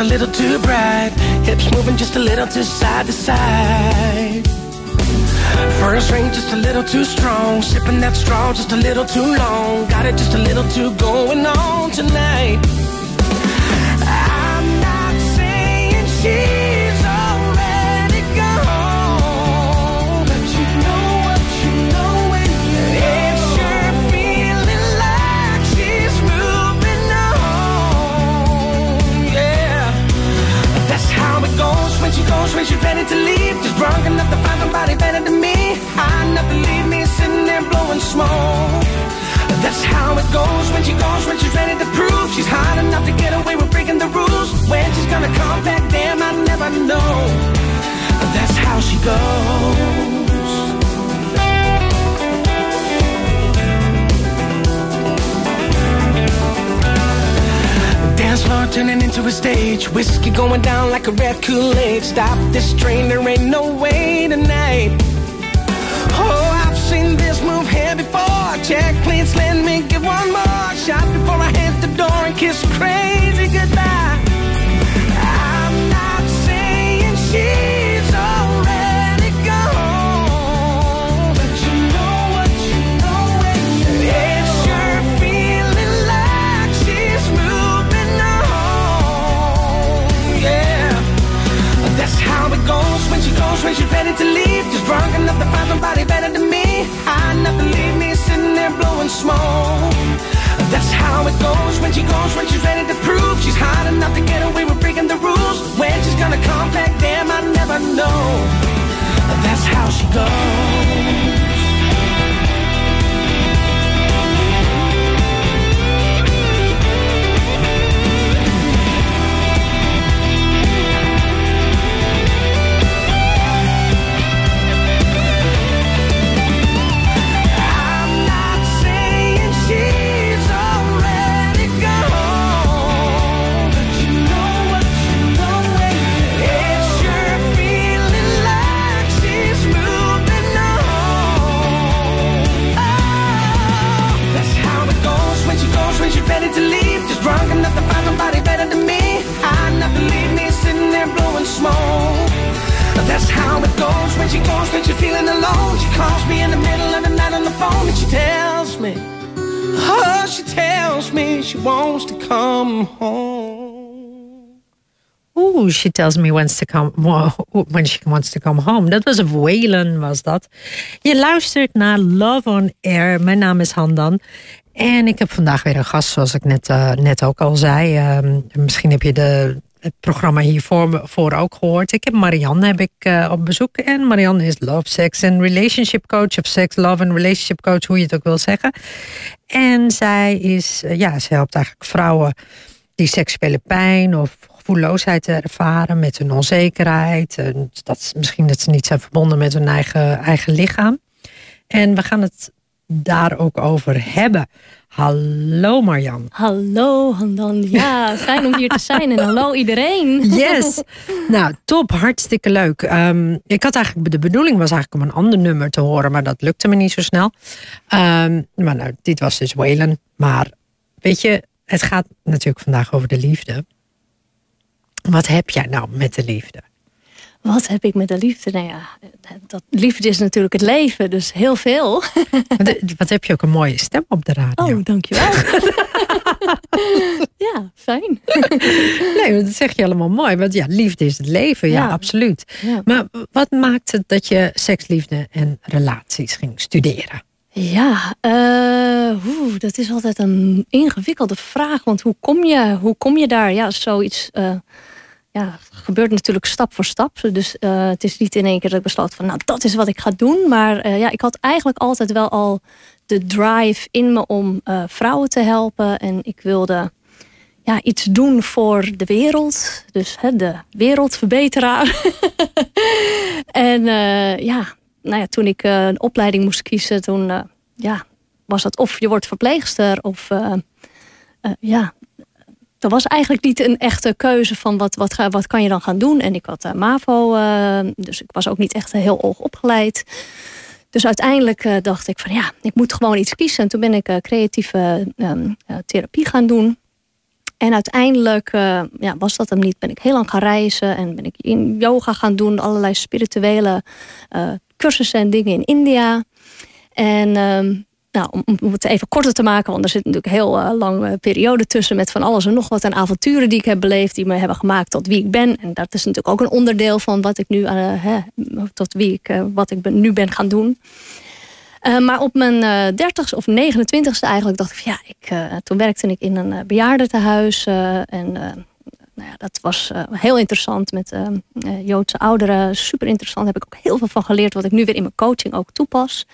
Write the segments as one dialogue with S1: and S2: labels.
S1: a little too bright. Hips moving just a little too side to side. First ring just a little too strong. Sipping that straw just a little too long. Got it just a little too going on tonight. Goes, when she's ready to leave. Just drunk enough to find somebody better than me. I never leave me sitting there blowing smoke. That's how it goes when she goes, when she's ready to prove she's hot enough to get away with breaking the rules. When she's gonna come back, damn, I never know. That's how she goes. Dance floor turning into a stage. Whiskey going down like a red Kool-Aid. Stop this train, there ain't no way tonight. Oh, I've seen this move here before. Check, please let me get one more shot before I hit the door and kiss crazy goodbye. She's hot enough to get away with breaking the rules. When she's gonna come back, damn, I never know. That's how she goes. She tells me wants to come,
S2: when she wants to come home. Dat was Waylon, was dat. Je luistert naar Love on Air. Mijn naam is Handan. En ik heb vandaag weer een gast, zoals ik net, eh, net ook al zei. Ehm, misschien heb je de, het programma hiervoor voor ook gehoord. Ik heb Marianne heb ik, eh, op bezoek. En Marianne is love, sex en relationship coach. Of sex, love en relationship coach, hoe je het ook wil zeggen. En zij is, eh, ja, ze helpt eigenlijk vrouwen die seksuele pijn of gevoelloosheid ervaren met hun onzekerheid. En dat, misschien dat ze niet zijn verbonden met hun eigen, eigen lichaam. En we gaan het daar ook over hebben. Hallo Marjan.
S3: Hallo Handan. Ja, fijn om hier te zijn. En hallo iedereen.
S2: Yes. Nou, top. Hartstikke leuk. Ehm, ik had eigenlijk, de bedoeling was eigenlijk om een ander nummer te horen, maar dat lukte me niet zo snel. Ehm, maar nou, dit was dus Waylon. Maar weet je, het gaat natuurlijk vandaag over de liefde. Wat heb jij nou met de liefde?
S3: Wat heb ik met de liefde? Nou ja, dat, liefde is natuurlijk het leven, dus heel veel.
S2: Wat, wat heb je ook een mooie stem op de radio.
S3: Oh, dankjewel. ja, fijn.
S2: Nee, dat zeg je allemaal mooi. Want ja, liefde is het leven. Ja,
S3: Ja.
S2: absoluut.
S3: Ja.
S2: Maar wat maakt het dat je seksliefde en relaties ging studeren?
S3: Ja, oeh, dat is altijd een ingewikkelde vraag. Want hoe kom je, hoe kom je daar? Ja, zoiets eh, ja, gebeurt natuurlijk stap voor stap. Dus eh, het is niet in één keer dat ik besloot van... nou, dat is wat ik ga doen. Maar ja, ik had eigenlijk altijd wel al de drive in me om vrouwen te helpen. En ik wilde ja, iets doen voor de wereld. Dus hè, de wereldverbeteraar. en ja, nou ja, toen ik eh, een opleiding moest kiezen, toen eh, ja, was dat of je wordt verpleegster of eh, ja. Er was eigenlijk niet een echte keuze van wat, wat, ga, wat kan je dan gaan doen. En ik had MAVO, dus ik was ook niet echt heel hoog opgeleid. Dus uiteindelijk dacht ik van ja, ik moet gewoon iets kiezen. En toen ben ik creatieve therapie gaan doen. En uiteindelijk ja, was dat hem niet. Ben ik heel lang gaan reizen en ben ik in yoga gaan doen, allerlei spirituele cursussen en dingen in India. En ehm, nou, om, het even korter te maken, want er zit natuurlijk een heel uh, lange periode tussen met van alles en nog wat en avonturen die ik heb beleefd, die me hebben gemaakt tot wie ik ben. En dat is natuurlijk ook een onderdeel van wat ik nu, hè, tot wie ik, uh, wat ik ben, nu ben gaan doen. maar op mijn dertigste of 29ste eigenlijk dacht ik, ja, ik, toen werkte ik in een bejaardentehuis en nou ja, dat was heel interessant met Joodse ouderen. Super interessant. Daar heb ik ook heel veel van geleerd, wat ik nu weer in mijn coaching ook toepas.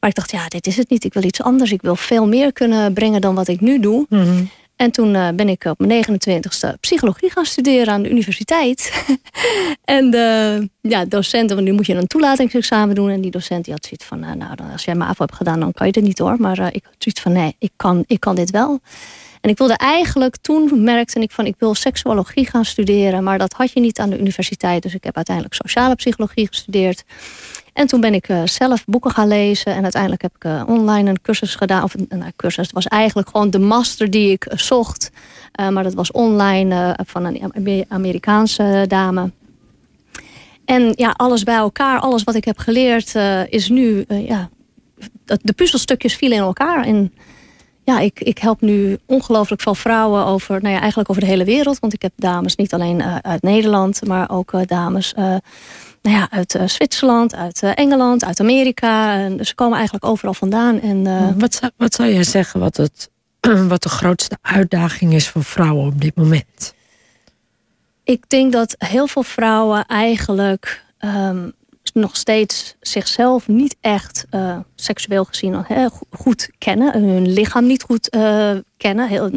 S3: Maar ik dacht, ja, dit is het niet. Ik wil iets anders. Ik wil veel meer kunnen brengen dan wat ik nu doe. Mhm. En toen uh, ben ik op mijn 29ste psychologie gaan studeren aan de universiteit. en de ja, docent, want nu moet je een toelatingsexamen doen. En die docent die had zoiets van, nou, als jij MAVO hebt gedaan, dan kan je dit niet hoor. Maar ik had zoiets van, nee, ik kan, ik kan dit wel. En ik wilde eigenlijk, toen merkte ik van, ik wil seksuologie gaan studeren. Maar dat had je niet aan de universiteit. Dus ik heb uiteindelijk sociale psychologie gestudeerd. En toen ben ik uh, zelf boeken gaan lezen. En uiteindelijk heb ik uh, online een cursus gedaan. Of een nou, cursus. Het was eigenlijk gewoon de master die ik uh, zocht. maar dat was online van een Amerikaanse dame. En ja, alles bij elkaar, alles wat ik heb geleerd, is nu. ja, de puzzelstukjes vielen in elkaar. En ja, ik, ik help nu ongelooflijk veel vrouwen over, nou ja, eigenlijk over de hele wereld. Want ik heb dames niet alleen uit Nederland, maar ook dames nou ja, uit Zwitserland, uit Engeland, uit Amerika. En dus ze komen eigenlijk overal vandaan. En,
S2: wat, zou, wat zou jij zeggen wat, het, wat de grootste uitdaging is voor vrouwen op dit moment?
S3: Ik denk dat heel veel vrouwen eigenlijk um, nog steeds zichzelf niet echt seksueel gezien goed kennen. Hun lichaam niet goed kennen. Heel,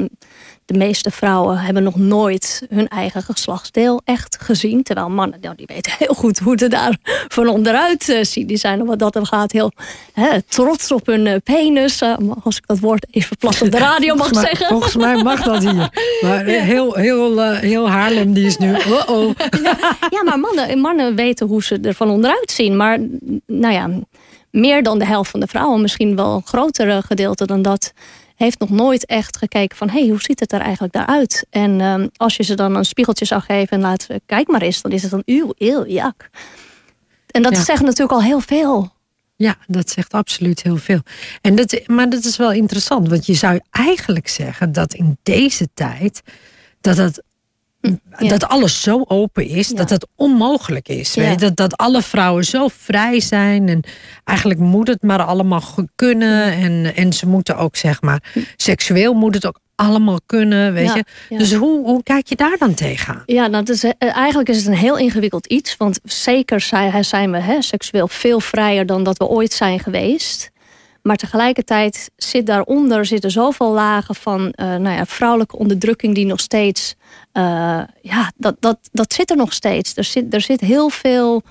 S3: de meeste vrouwen hebben nog nooit hun eigen geslachtsdeel echt gezien. Terwijl mannen, nou, die weten heel goed hoe het daar van onderuit uh, ziet. Die zijn wat dat gaat heel hè, trots op hun uh, penis. Uh, als ik dat woord even plat op de radio mag zeggen.
S2: Volgens mij mag dat hier. Maar heel, heel, heel Haarlem die is nu... -oh.
S3: ja, ja, maar mannen, mannen weten hoe ze er van onderuit zien. Maar nou ja, meer dan de helft van de vrouwen. Misschien wel een grotere gedeelte dan dat heeft nog nooit echt gekeken van... hé, hey, hoe ziet het er eigenlijk daaruit? En um, als je ze dan een spiegeltje zou geven en laat kijk maar eens... dan is het dan uw, eeuw, jak. En dat zegt natuurlijk al heel veel.
S2: Ja, dat zegt absoluut heel veel. En dat, maar dat is wel interessant, want je zou eigenlijk zeggen dat in deze tijd dat het dat alles zo open is, dat het onmogelijk is. Weet Dat, dat alle vrouwen zo vrij zijn. En eigenlijk moet het maar allemaal kunnen. En, en ze moeten ook, zeg maar, seksueel moet het ook allemaal kunnen, weet je. Dus hoe, hoe kijk je daar dan tegenaan?
S3: Ja, nou, is, eh, eigenlijk is het een heel ingewikkeld iets. Want zeker zijn, zijn we hè, seksueel veel vrijer dan dat we ooit zijn geweest. Maar tegelijkertijd zit daaronder zitten zoveel lagen van uh, nou ja, vrouwelijke onderdrukking die nog steeds. Uh, ja, dat, dat, dat zit er nog steeds. Er zit, er zit heel veel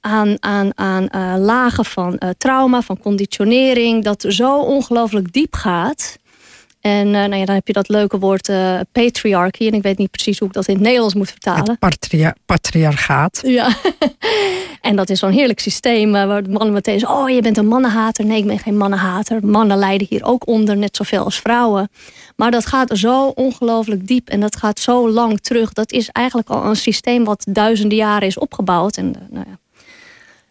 S3: aan, aan, aan uh, lagen van trauma, van conditionering, dat zo ongelooflijk diep gaat. En nou ja, dan heb je dat leuke woord patriarchy. En ik weet niet precies hoe ik dat in het Nederlands moet vertalen.
S2: Het patriarchaat.
S3: Ja. En dat is zo'n heerlijk systeem uh, waar de mannen meteen zeggen... oh, je bent een mannenhater. Nee, ik ben geen mannenhater. Mannen lijden hier ook onder, net zoveel als vrouwen. Maar dat gaat zo ongelooflijk diep en dat gaat zo lang terug. Dat is eigenlijk al een systeem wat duizenden jaren is opgebouwd. En nou ja,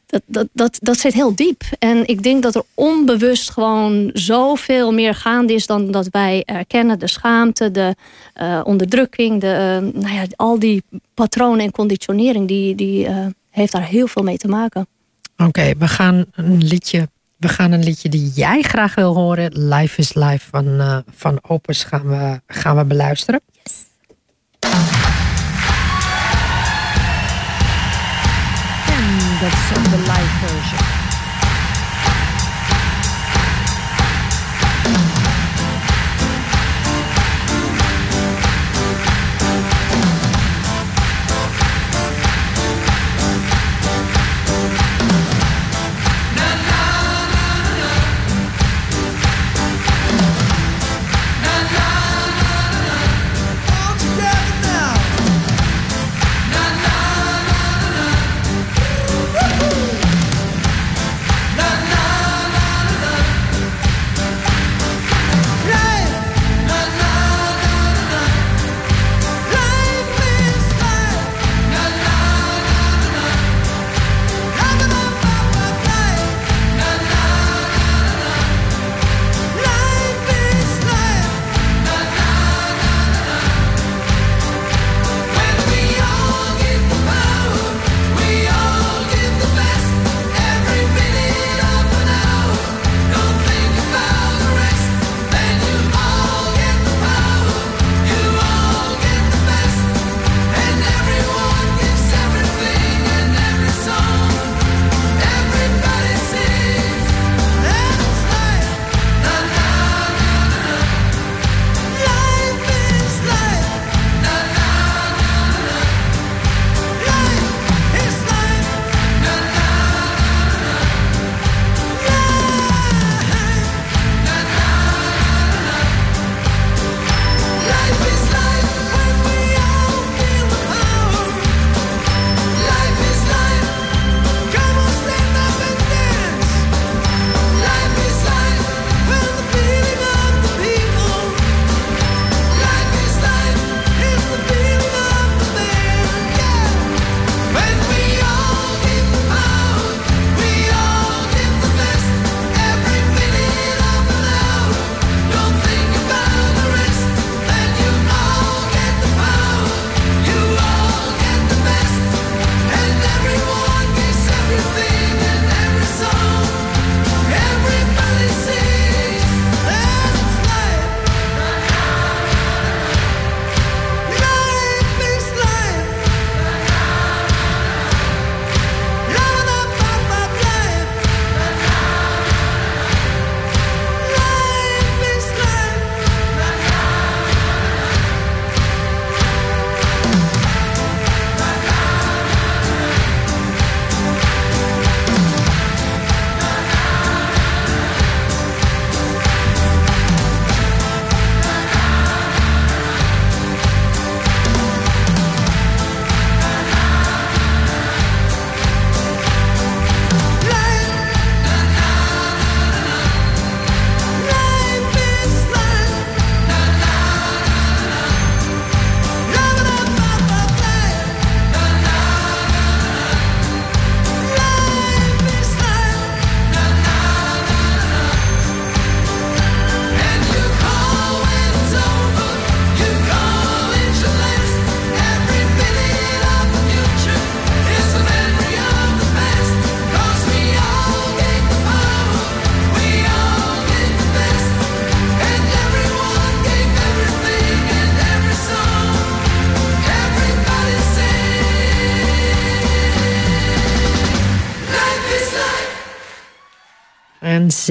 S3: dat, dat, dat, dat zit heel diep. En ik denk dat er onbewust gewoon zoveel meer gaande is dan dat wij erkennen. De schaamte, de uh, onderdrukking, de, nou ja, al die patronen en conditionering, die, die heeft daar heel veel mee te maken.
S2: Oké, okay, we gaan een liedje. We gaan een liedje die jij graag wil horen. Life is Life van, van Opus gaan we, gaan we beluisteren. Yes. that's the live version.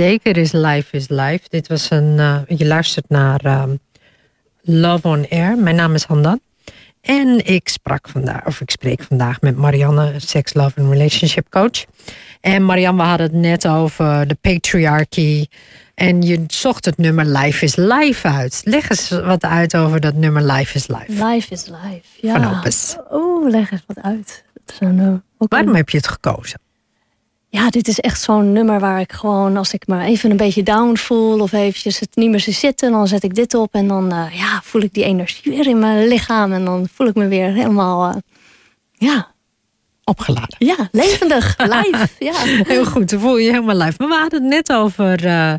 S2: Zeker is Life is Life. Dit was een. Uh, je luistert naar um, Love on Air. Mijn naam is Handan. En ik sprak vandaag, of ik spreek vandaag met Marianne, sex, love en relationship coach. En Marianne, we hadden het net over de patriarchy. En je zocht het nummer Life is Life uit. Leg eens wat uit over dat nummer Life is Life.
S3: Life is Life, ja.
S2: Van Opus.
S3: Oeh, leg eens wat uit. Een, uh,
S2: Waarom heb je het gekozen?
S3: Ja, dit is echt zo'n nummer waar ik gewoon, als ik me even een beetje down voel of eventjes het niet meer zie zitten, dan zet ik dit op en dan uh, ja, voel ik die energie weer in mijn lichaam en dan voel ik me weer helemaal, uh, ja,
S2: opgeladen.
S3: Ja, levendig, live. ja.
S2: Heel goed, dan voel je je helemaal live. Maar we hadden het net over, uh,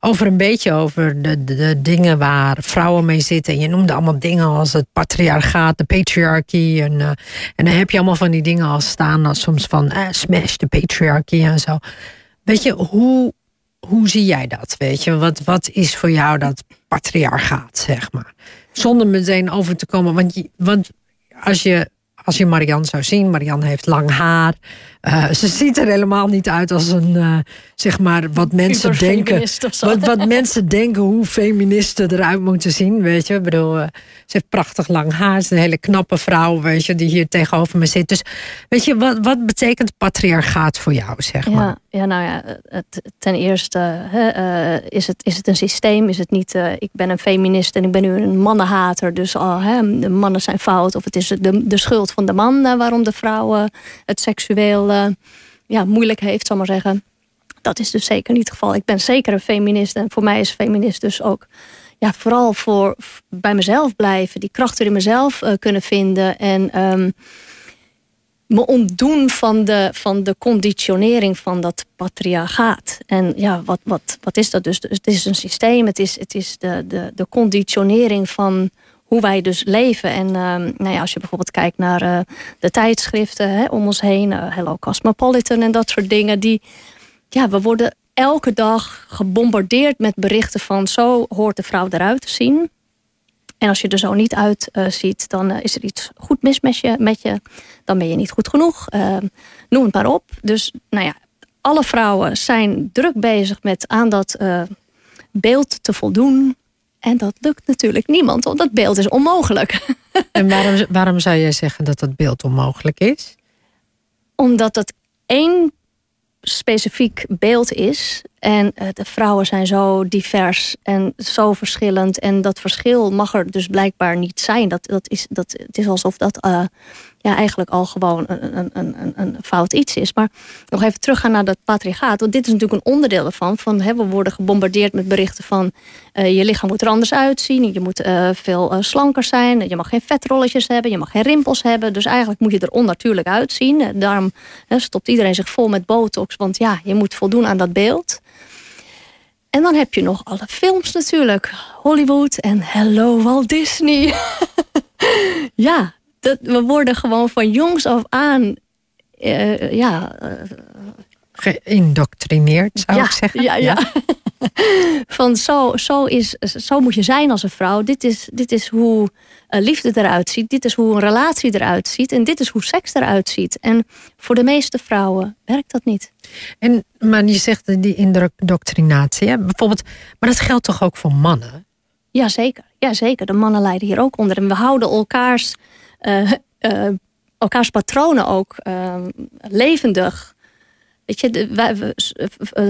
S2: over een beetje over de, de, de, dingen waar vrouwen mee zitten. En je noemde allemaal dingen als het patriarchaat, de patriarchy. En, uh, en dan heb je allemaal van die dingen als staan als soms van uh, smash de patriarchy en zo. Weet je, hoe, hoe zie jij dat? Weet je, wat, wat is voor jou dat patriarchaat, zeg maar? Zonder meteen over te komen, want, je, want als je als je Marianne zou zien, Marianne heeft lang haar. Uh, ze ziet er helemaal niet uit als een, uh, zeg maar, wat mensen denken. Wat, wat mensen denken hoe feministen eruit moeten zien, weet je. Ik bedoel, uh, ze heeft prachtig lang haar. Ze is een hele knappe vrouw, weet je, die hier tegenover me zit. Dus, weet je, wat, wat betekent patriarchaat voor jou, zeg maar?
S3: Ja, ja nou ja, ten eerste hè, is, het, is het een systeem. Is het niet, ik ben een feminist en ik ben nu een mannenhater. Dus oh, hè, de mannen zijn fout. Of het is de, de schuld van de man waarom de vrouwen het seksueel ja, moeilijk heeft, zal maar zeggen. Dat is dus zeker niet het geval. Ik ben zeker een feminist en voor mij is feminist dus ook ja, vooral voor bij mezelf blijven, die krachten in mezelf uh, kunnen vinden en um, me ontdoen van de, van de conditionering van dat patriarchaat. En ja, wat, wat, wat is dat dus? dus het is een systeem, het is, het is de, de, de conditionering van hoe wij dus leven. En uh, nou ja, als je bijvoorbeeld kijkt naar uh, de tijdschriften hè, om ons heen, uh, Hello Cosmopolitan en dat soort dingen, die, ja, we worden elke dag gebombardeerd met berichten van zo hoort de vrouw eruit te zien. En als je er zo niet uit ziet, dan is er iets goed mis met je, met je. Dan ben je niet goed genoeg. Ehm, noem het maar op. Dus nou ja, alle vrouwen zijn druk bezig met aan dat beeld te voldoen. En dat lukt natuurlijk niemand, want dat beeld is onmogelijk.
S2: En waarom, waarom zou jij zeggen dat dat beeld onmogelijk is?
S3: Omdat het één specifiek beeld is. En eh, de vrouwen zijn zo divers en zo verschillend. En dat verschil mag er dus blijkbaar niet zijn. Dat, dat is, dat, het is alsof dat uh, ja, eigenlijk al gewoon een, een, een, een fout iets is. Maar nog even teruggaan naar dat patriarchaat. Want dit is natuurlijk een onderdeel ervan. Van, we worden gebombardeerd met berichten van... Uh, je lichaam moet er anders uitzien. Je moet veel slanker zijn. Je mag geen vetrolletjes hebben. Je mag geen rimpels hebben. Dus eigenlijk moet je er onnatuurlijk uitzien. Daarom hè, stopt iedereen zich vol met botox. Want ja, je moet voldoen aan dat beeld. En dan heb je nog alle films natuurlijk. Hollywood en Hello Walt Disney. ja, dat, we worden gewoon van jongs af aan... Uh, ja, uh,
S2: Geïndoctrineerd, zou ik zeggen.
S3: Ja, ja. ja. van zo, zo, is, zo moet je zijn als een vrouw. Dit is, dit is hoe uh, liefde eruit ziet. Dit is hoe een relatie eruit ziet. En dit is hoe seks eruit ziet. En voor de meeste vrouwen werkt dat niet.
S2: En, maar je zegt die indoctrinatie. Hè? Bijvoorbeeld, maar dat geldt toch ook voor mannen?
S3: Jazeker. Ja, zeker. De mannen lijden hier ook onder. En we houden elkaars, uh, uh, elkaars patronen ook levendig. Weet je, de, wij,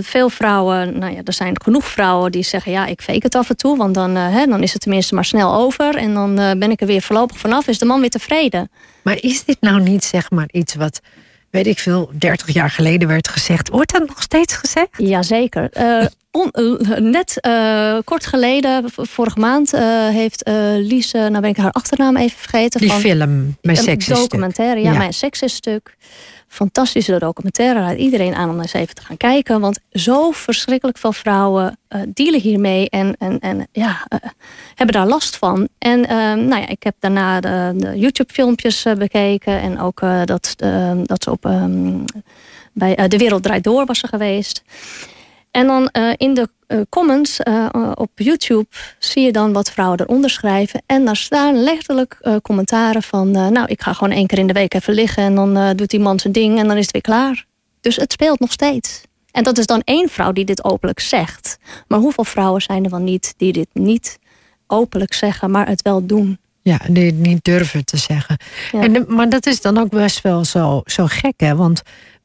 S3: veel vrouwen, nou ja, er zijn genoeg vrouwen die zeggen: ja, ik fake het af en toe, want dan, uh, hè, dan is het tenminste maar snel over en dan uh, ben ik er weer voorlopig vanaf, is de man weer tevreden.
S2: Maar is dit nou niet zeg maar iets wat, weet ik veel, 30 jaar geleden werd gezegd? Wordt dat nog steeds gezegd?
S3: Jazeker. Uh, on, net kort geleden, vorige maand, heeft Lise, nou ben ik haar achternaam even vergeten.
S2: Die van, film, Mijn Seks
S3: Documentaire, ja, ja. Mijn Seks stuk fantastische documentaire. Raad iedereen aan om eens even te gaan kijken. Want zo verschrikkelijk veel vrouwen uh, dealen hiermee en, en, en ja, uh, hebben daar last van. En uh, nou ja, ik heb daarna de, YouTube-filmpjes bekeken. En ook dat, dat ze op um, bij De Wereld Draait Door was geweest. En dan uh, in de uh, comments uh, op YouTube zie je dan wat vrouwen eronder schrijven. En daar staan letterlijk commentaren van... nou, ik ga gewoon één keer in de week even liggen... en dan doet die man zijn ding en dan is het weer klaar. Dus het speelt nog steeds. En dat is dan één vrouw die dit openlijk zegt. Maar hoeveel vrouwen zijn er wel niet die dit niet openlijk zeggen, maar het wel doen?
S2: Ja, die niet durven te zeggen. En, maar dat is dan ook best wel zo, zo gek, hè? Want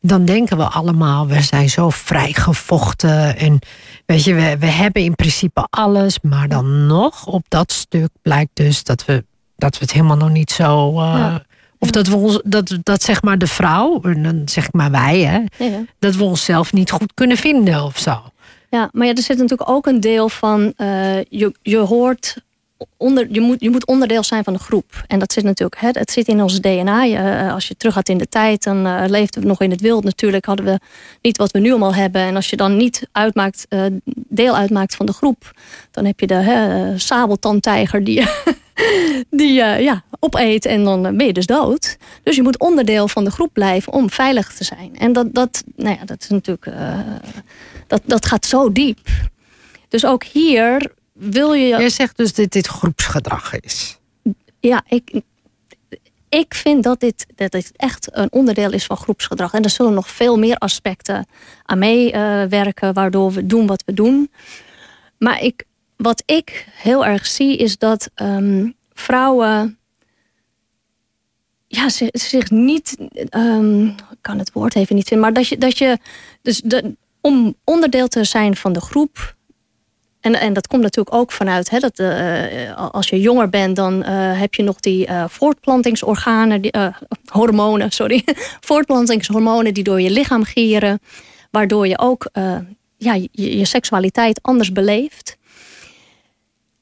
S2: dan denken we allemaal, we zijn zo vrijgevochten. En weet je, we, we hebben in principe alles. Maar dan nog op dat stuk blijkt dus dat we, dat we het helemaal nog niet zo. Uh, Of dat we ons, dat, dat zeg maar de vrouw, en dan zeg maar wij, hè, ja. dat we onszelf niet goed kunnen vinden of zo.
S3: Ja, maar ja, er zit natuurlijk ook een deel van, uh, je, je hoort onder, je, moet, je moet onderdeel zijn van de groep. En dat zit natuurlijk, hè, het zit in ons DNA. Eh, als je terug gaat in de tijd, dan uh, leefden we nog in het wild. Natuurlijk hadden we niet wat we nu allemaal hebben. En als je dan niet uitmaakt, uh, deel uitmaakt van de groep, dan heb je de hè, die, die ja, opeet en dan ben je dus dood. Dus je moet onderdeel van de groep blijven om veilig te zijn. En dat, dat, nou ja, dat is natuurlijk, dat, dat gaat zo diep. Dus ook hier wil je...
S2: Jij zegt dus dat dit groepsgedrag is.
S3: Ja, ik, ik vind dat dit, dat dit echt een onderdeel is van groepsgedrag. En er zullen nog veel meer aspecten aan meewerken... Uh, waardoor we doen wat we doen. Maar ik, wat ik heel erg zie is dat um, vrouwen... Ja, zich, zich niet... Um, ik kan het woord even niet vinden. Maar dat je... Dat je dus de, om onderdeel te zijn van de groep en, en dat komt natuurlijk ook vanuit, hè, dat, uh, als je jonger bent, dan uh, heb je nog die voortplantingsorganen, hormonen, sorry, voortplantingshormonen die door je lichaam gieren, waardoor je ook ja, je, je, seksualiteit anders beleeft.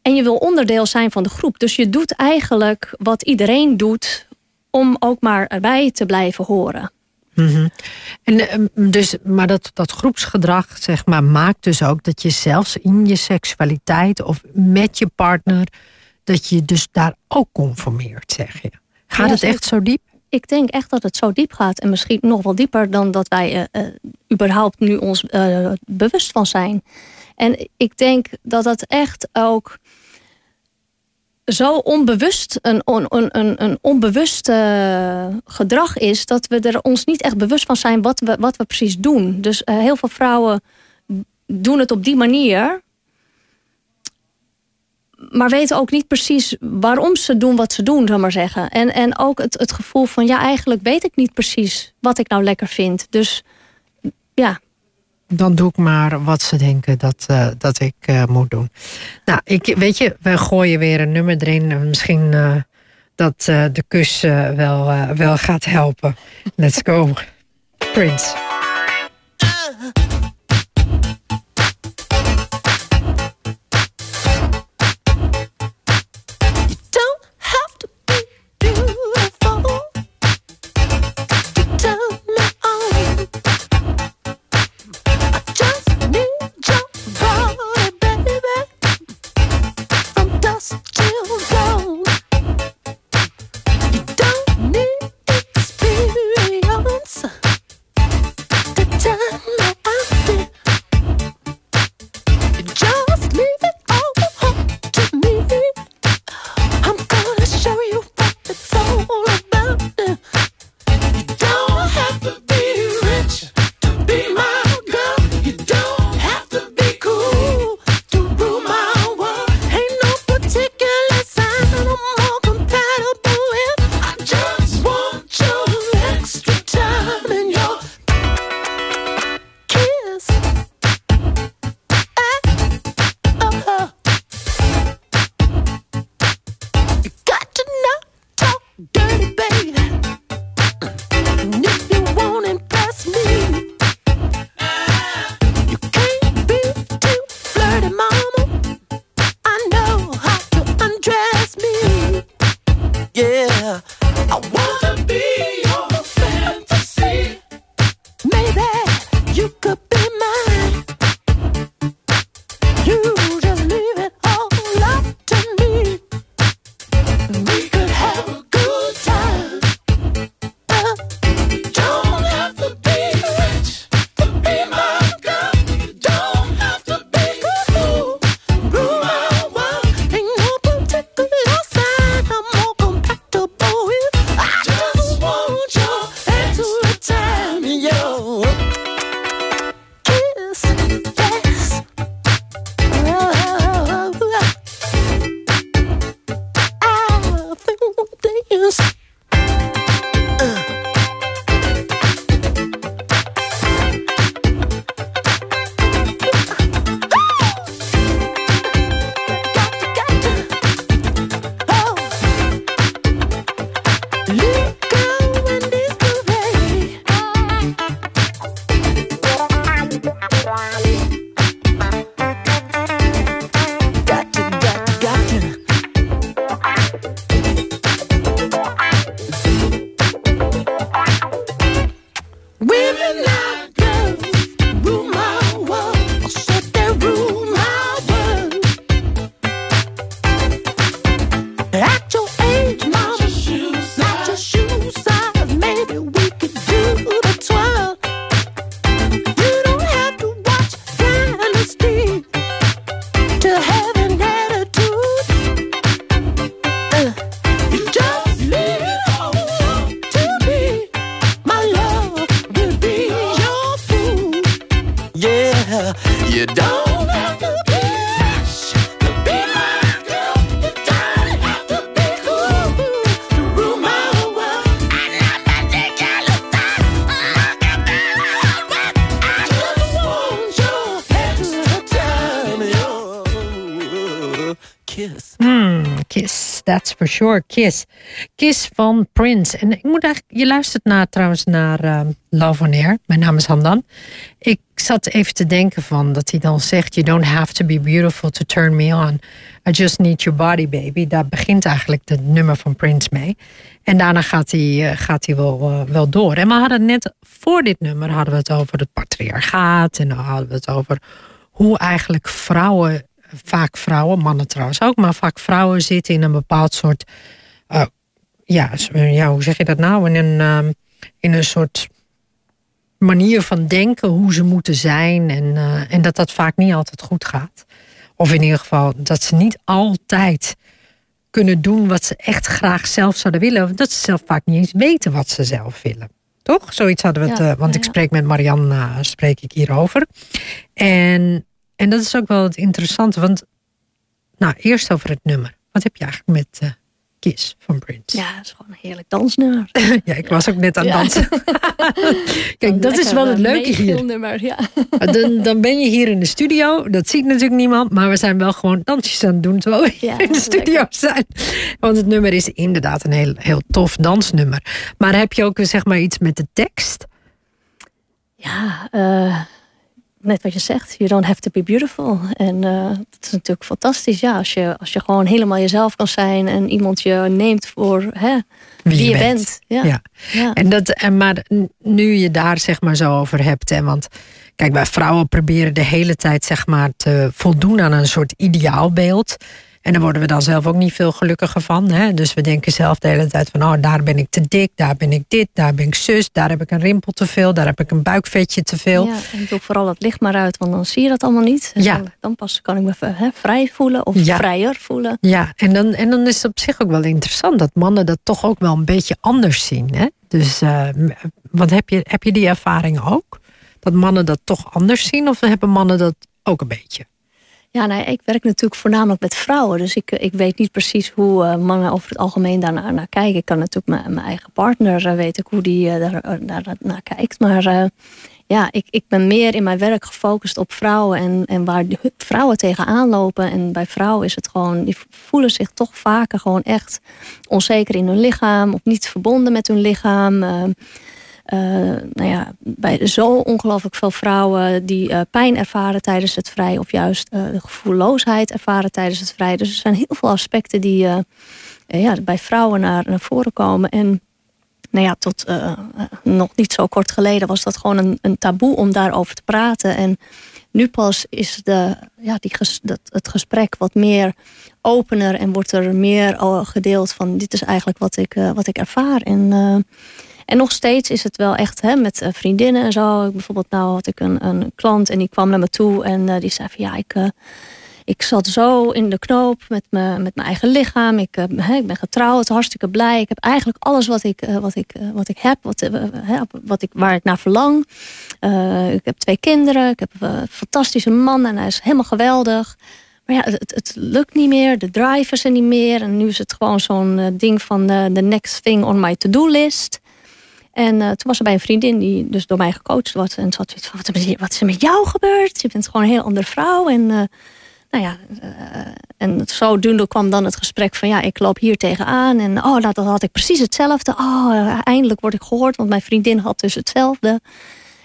S3: En je wil onderdeel zijn van de groep. Dus je doet eigenlijk wat iedereen doet om ook maar erbij te blijven horen.
S2: Mm en, ehm, dus, maar dat, dat groepsgedrag zeg maar, maakt dus ook dat je zelfs in je seksualiteit of met je partner, dat je dus daar ook conformeert, zeg je. Gaat het echt zo diep?
S3: Ik denk echt dat het zo diep gaat. En misschien nog wel dieper dan dat wij uh, überhaupt nu ons uh, bewust van zijn. En ik denk dat dat echt ook zo onbewust een, een, een, een onbewust gedrag is dat we er ons niet echt bewust van zijn wat we, wat we precies doen. Dus uh, heel veel vrouwen doen het op die manier. Maar weten ook niet precies waarom ze doen wat ze doen, zal maar zeggen. En, en ook het, het gevoel van, ja, eigenlijk weet ik niet precies wat ik nou lekker vind. Dus ja,
S2: dan doe ik maar wat ze denken dat, uh, dat ik uh, moet doen. Nou, ik, weet je, we gooien weer een nummer erin. Misschien uh, dat de kus wel, wel gaat helpen. Let's go. Prince. That's for sure. Kiss. Kiss van Prince. En ik moet eigenlijk, je luistert naar, trouwens naar uh, Love on Air. Mijn naam is Handan. Ik zat even te denken van dat hij dan zegt: You don't have to be beautiful to turn me on. I just need your body, baby. Daar begint eigenlijk het nummer van Prince mee. En daarna gaat hij, uh, gaat hij wel, uh, wel door. En we hadden net voor dit nummer hadden we het over het patriarchaat. En dan hadden we het over hoe eigenlijk vrouwen vaak vrouwen, mannen trouwens ook, maar vaak vrouwen zitten in een bepaald soort. Uh, ja, ja, hoe zeg je dat nou? In een, um, in een soort manier van denken hoe ze moeten zijn. En, uh, en dat dat vaak niet altijd goed gaat. Of in ieder geval dat ze niet altijd kunnen doen wat ze echt graag zelf zouden willen. Of dat ze zelf vaak niet eens weten wat ze zelf willen. Toch? Zoiets hadden we het. Uh, want ja, ik spreek met Marianne, spreek ik hierover. En en dat is ook wel het interessante, want nou, eerst over het nummer. Wat heb je eigenlijk met uh, Kiss van Prince?
S3: Ja, het is gewoon een heerlijk dansnummer.
S2: ja, ik was ook net aan het dansen. Kijk, dat is wel het leuke hier.
S3: Nummer, ja.
S2: dan, dan ben je hier in de studio. Dat ziet natuurlijk niemand, maar we zijn wel gewoon dansjes aan het doen terwijl we ja, in de studio lekker. zijn. Want het nummer is inderdaad een heel, heel tof dansnummer. Maar heb je ook zeg maar iets met de tekst?
S3: Ja, uh, net wat je zegt, you don't have to be beautiful. En uh, dat is natuurlijk fantastisch. Ja, als je, als je gewoon helemaal jezelf kan zijn en iemand je neemt voor hè, wie, wie je bent. bent. Ja.
S2: ja. Ja. En dat, en maar nu je daar zeg maar zo over hebt, hè, want kijk, wij vrouwen proberen de hele tijd zeg maar te voldoen aan een soort ideaalbeeld. En daar worden we dan zelf ook niet veel gelukkiger van. Hè? Dus we denken zelf de hele tijd van... oh, daar ben ik te dik, daar ben ik dit, daar ben ik zus... daar heb ik een rimpel te veel, daar heb ik een buikvetje te veel.
S3: Ja, en doe vooral het licht maar uit, want dan zie je dat allemaal niet. Ja. dan, dan, pas kan ik me hè, vrij voelen of ja. vrijer voelen.
S2: Ja, en dan, en dan is het op zich ook wel interessant... dat mannen dat toch ook wel een beetje anders zien. Hè? Dus, uh, want heb je, heb je die ervaring ook? Dat mannen dat toch anders zien? Of hebben mannen dat ook een beetje?
S3: Ja, nee, ik werk natuurlijk voornamelijk met vrouwen. Dus ik, ik weet niet precies hoe uh, mannen over het algemeen daarnaar naar kijken. Ik kan natuurlijk mijn, mijn eigen partner uh, weten hoe die uh, daar, naar kijkt. Maar ja, ik, ik ben meer in mijn werk gefocust op vrouwen en, en waar vrouwen tegenaan lopen. En bij vrouwen is het gewoon, die voelen zich toch vaker gewoon echt onzeker in hun lichaam of niet verbonden met hun lichaam. Uh, nou ja, bij zo ongelooflijk veel vrouwen die uh, pijn ervaren tijdens het vrij, of juist uh, de gevoelloosheid ervaren tijdens het vrij. Dus er zijn heel veel aspecten die ja, bij vrouwen naar, naar voren komen. En nou ja, tot nog niet zo kort geleden was dat gewoon een, een taboe om daarover te praten. En nu pas is de, ja, die dat, het gesprek wat meer opener en wordt er meer gedeeld van dit is eigenlijk wat ik, wat ik ervaar. En en nog steeds is het wel echt hè, met uh, vriendinnen en zo. Bijvoorbeeld nou had ik een, een klant en die kwam naar me toe en uh, die zei van ja, ik, uh, ik zat zo in de knoop met, me, met mijn eigen lichaam. Ik, ik ben getrouwd, hartstikke blij. Ik heb eigenlijk alles wat ik, wat ik, wat ik heb, wat, wat ik, waar ik naar verlang. ik heb twee kinderen, ik heb een fantastische man en hij is helemaal geweldig. Maar ja, het, het, lukt niet meer. De drive is er niet meer. En nu is het gewoon zo'n ding van the next thing on my to-do list. En uh, toen was er bij een vriendin die dus door mij gecoacht was. En ze had zoiets van, wat is, wat is er met jou gebeurd? Je bent gewoon een heel andere vrouw. En uh, nou ja, uh, en zodoende kwam dan het gesprek van... ja, ik loop hier tegenaan. En oh, nou, dan had ik precies hetzelfde. Oh, eindelijk word ik gehoord, want mijn vriendin had dus hetzelfde.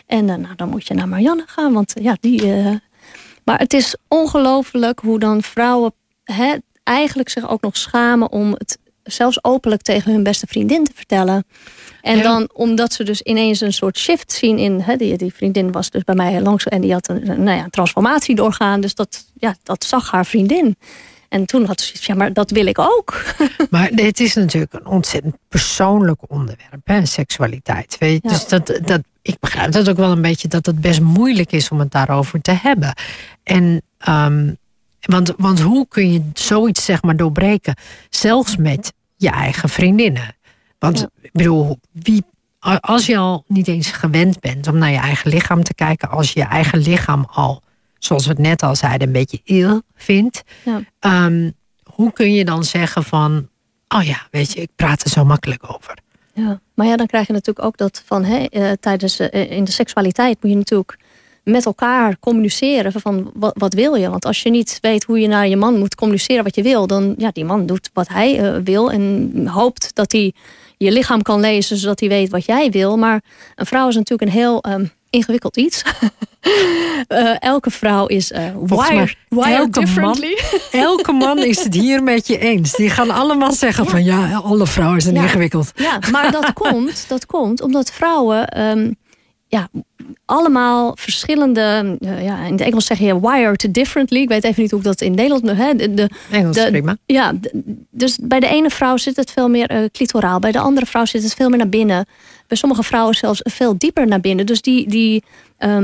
S3: En nou, dan moet je naar Marianne gaan, want ja, die... maar het is ongelooflijk hoe dan vrouwen hè, eigenlijk zich ook nog schamen... om het zelfs openlijk tegen hun beste vriendin te vertellen... En ja. dan, omdat ze dus ineens een soort shift zien in... Hè, die, die vriendin was dus bij mij langs en die had een, nou ja, transformatie doorgaan. Dus dat, ja, dat zag haar vriendin. En toen had ze zoiets ja, maar dat wil ik ook.
S2: Maar het is natuurlijk een ontzettend persoonlijk onderwerp, hè, seksualiteit. Weet je? Ja. Dus dat, dat, ik begrijp dat ook wel een beetje dat het best moeilijk is om het daarover te hebben. En um, Want, want hoe kun je zoiets zeg maar doorbreken? Zelfs met je eigen vriendinnen. Want ik bedoel, wie, als je al niet eens gewend bent om naar je eigen lichaam te kijken, als je je eigen lichaam al, zoals we het net al zeiden, een beetje ill vindt,
S3: Ja.
S2: ehm, hoe kun je dan zeggen van, oh ja, weet je, ik praat er zo makkelijk over.
S3: Ja, maar ja, dan krijg je natuurlijk ook dat van hè, eh, tijdens eh, in de seksualiteit moet je natuurlijk met elkaar communiceren van wat, wat wil je? Want als je niet weet hoe je naar je man moet communiceren wat je wil, dan ja, die man doet wat hij eh, wil en hoopt dat hij je lichaam kan lezen zodat hij weet wat jij wil. Maar een vrouw is natuurlijk een heel ehm, ingewikkeld iets. Eh, elke vrouw is wired, wired
S2: elke man-. Elke man is het hier met je eens. Die gaan allemaal zeggen van ja, alle vrouwen zijn
S3: Ja.
S2: ingewikkeld.
S3: Ja, maar dat komt, dat komt omdat vrouwen ehm, ja, allemaal verschillende, eh, ja, in het Engels zeg je wired differently. Ik weet even niet hoe ik dat in Nederland. Hè, de, de,
S2: Engels
S3: de-
S2: prima.
S3: Ja, dus bij de ene vrouw zit het veel meer eh, clitoraal, bij de andere vrouw zit het veel meer naar binnen. Bij sommige vrouwen zelfs veel dieper naar binnen. Dus die, die eh,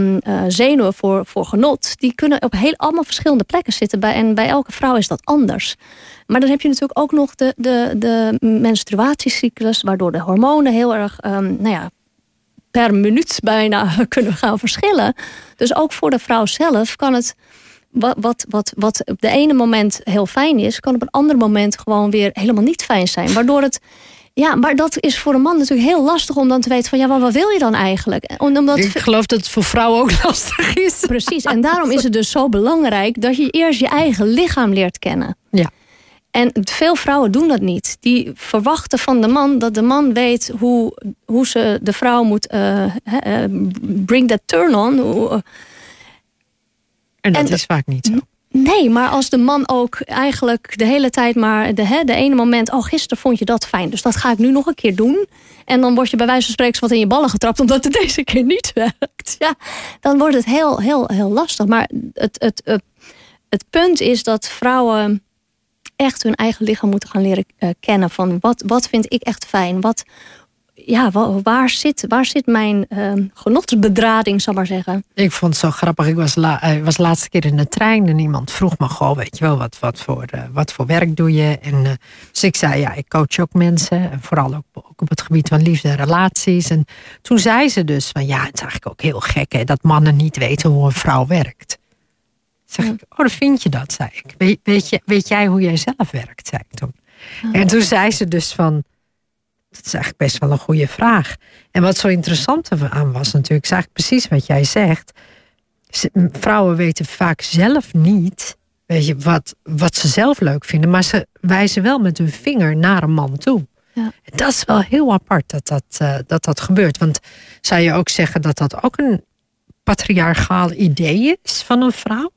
S3: zenuwen voor, voor genot, die kunnen op heel allemaal verschillende plekken zitten. Bij, en bij elke vrouw is dat anders. Maar dan heb je natuurlijk ook nog de, de, de menstruatiecyclus, waardoor de hormonen heel erg, ehm, nou ja, per minuut bijna kunnen gaan verschillen. Dus ook voor de vrouw zelf kan het, wat, wat, wat, wat op de ene moment heel fijn is, kan op een ander moment gewoon weer helemaal niet fijn zijn. Waardoor het, ja, maar dat is voor een man natuurlijk heel lastig om dan te weten van, ja, maar wat wil je dan eigenlijk? En Omdat,
S2: Ik geloof dat het voor vrouwen ook lastig is.
S3: Precies, en daarom is het dus zo belangrijk dat je eerst je eigen lichaam leert kennen.
S2: Ja.
S3: En veel vrouwen doen dat niet. Die verwachten van de man dat de man weet hoe, hoe ze de vrouw moet hè, eh, bring that turn on. Eh,
S2: En dat
S3: En-
S2: is vaak niet zo.
S3: Nee, maar als de man ook eigenlijk de hele tijd maar de, hè, de ene moment, oh gisteren vond je dat fijn, dus dat ga ik nu nog een keer doen. En dan word je bij wijze van spreken wat in je ballen getrapt omdat het deze keer niet werkt. Ja, dan wordt het heel, heel, heel lastig. Maar het, het, het, het punt is dat vrouwen echt hun eigen lichaam moeten gaan leren eh, kennen. Van wat, wat vind ik echt fijn? Wat, ja, wa- waar, zit, waar zit mijn eh, genotsbedrading, zal maar zeggen?
S2: Ik vond het zo grappig. Ik was, la, eh, was laatste keer in de trein en iemand vroeg me gewoon, weet je wel, wat, wat, voor, eh, wat voor werk doe je? En dus ik zei, ja, ik coach ook mensen. En vooral ook, ook op het gebied van liefde en relaties. En toen zei ze dus van, ja, het is eigenlijk ook heel gek hè, dat mannen niet weten hoe een vrouw werkt. Zeg ik, oh, dan vind je dat, zei ik. Weet, weet, je, weet jij hoe jij zelf werkt, zei ik toen. En toen zei ze dus van, dat is eigenlijk best wel een goede vraag. En wat zo interessant aan was natuurlijk, is eigenlijk precies wat jij zegt. Ze- Vrouwen weten vaak zelf niet weet je, wat, wat ze zelf leuk vinden, maar ze wijzen wel met hun vinger naar een man toe.
S3: Ja.
S2: Dat is wel heel apart dat dat, eh, dat dat gebeurt. Want zou je ook zeggen dat dat ook een patriarchaal idee is van een vrouw?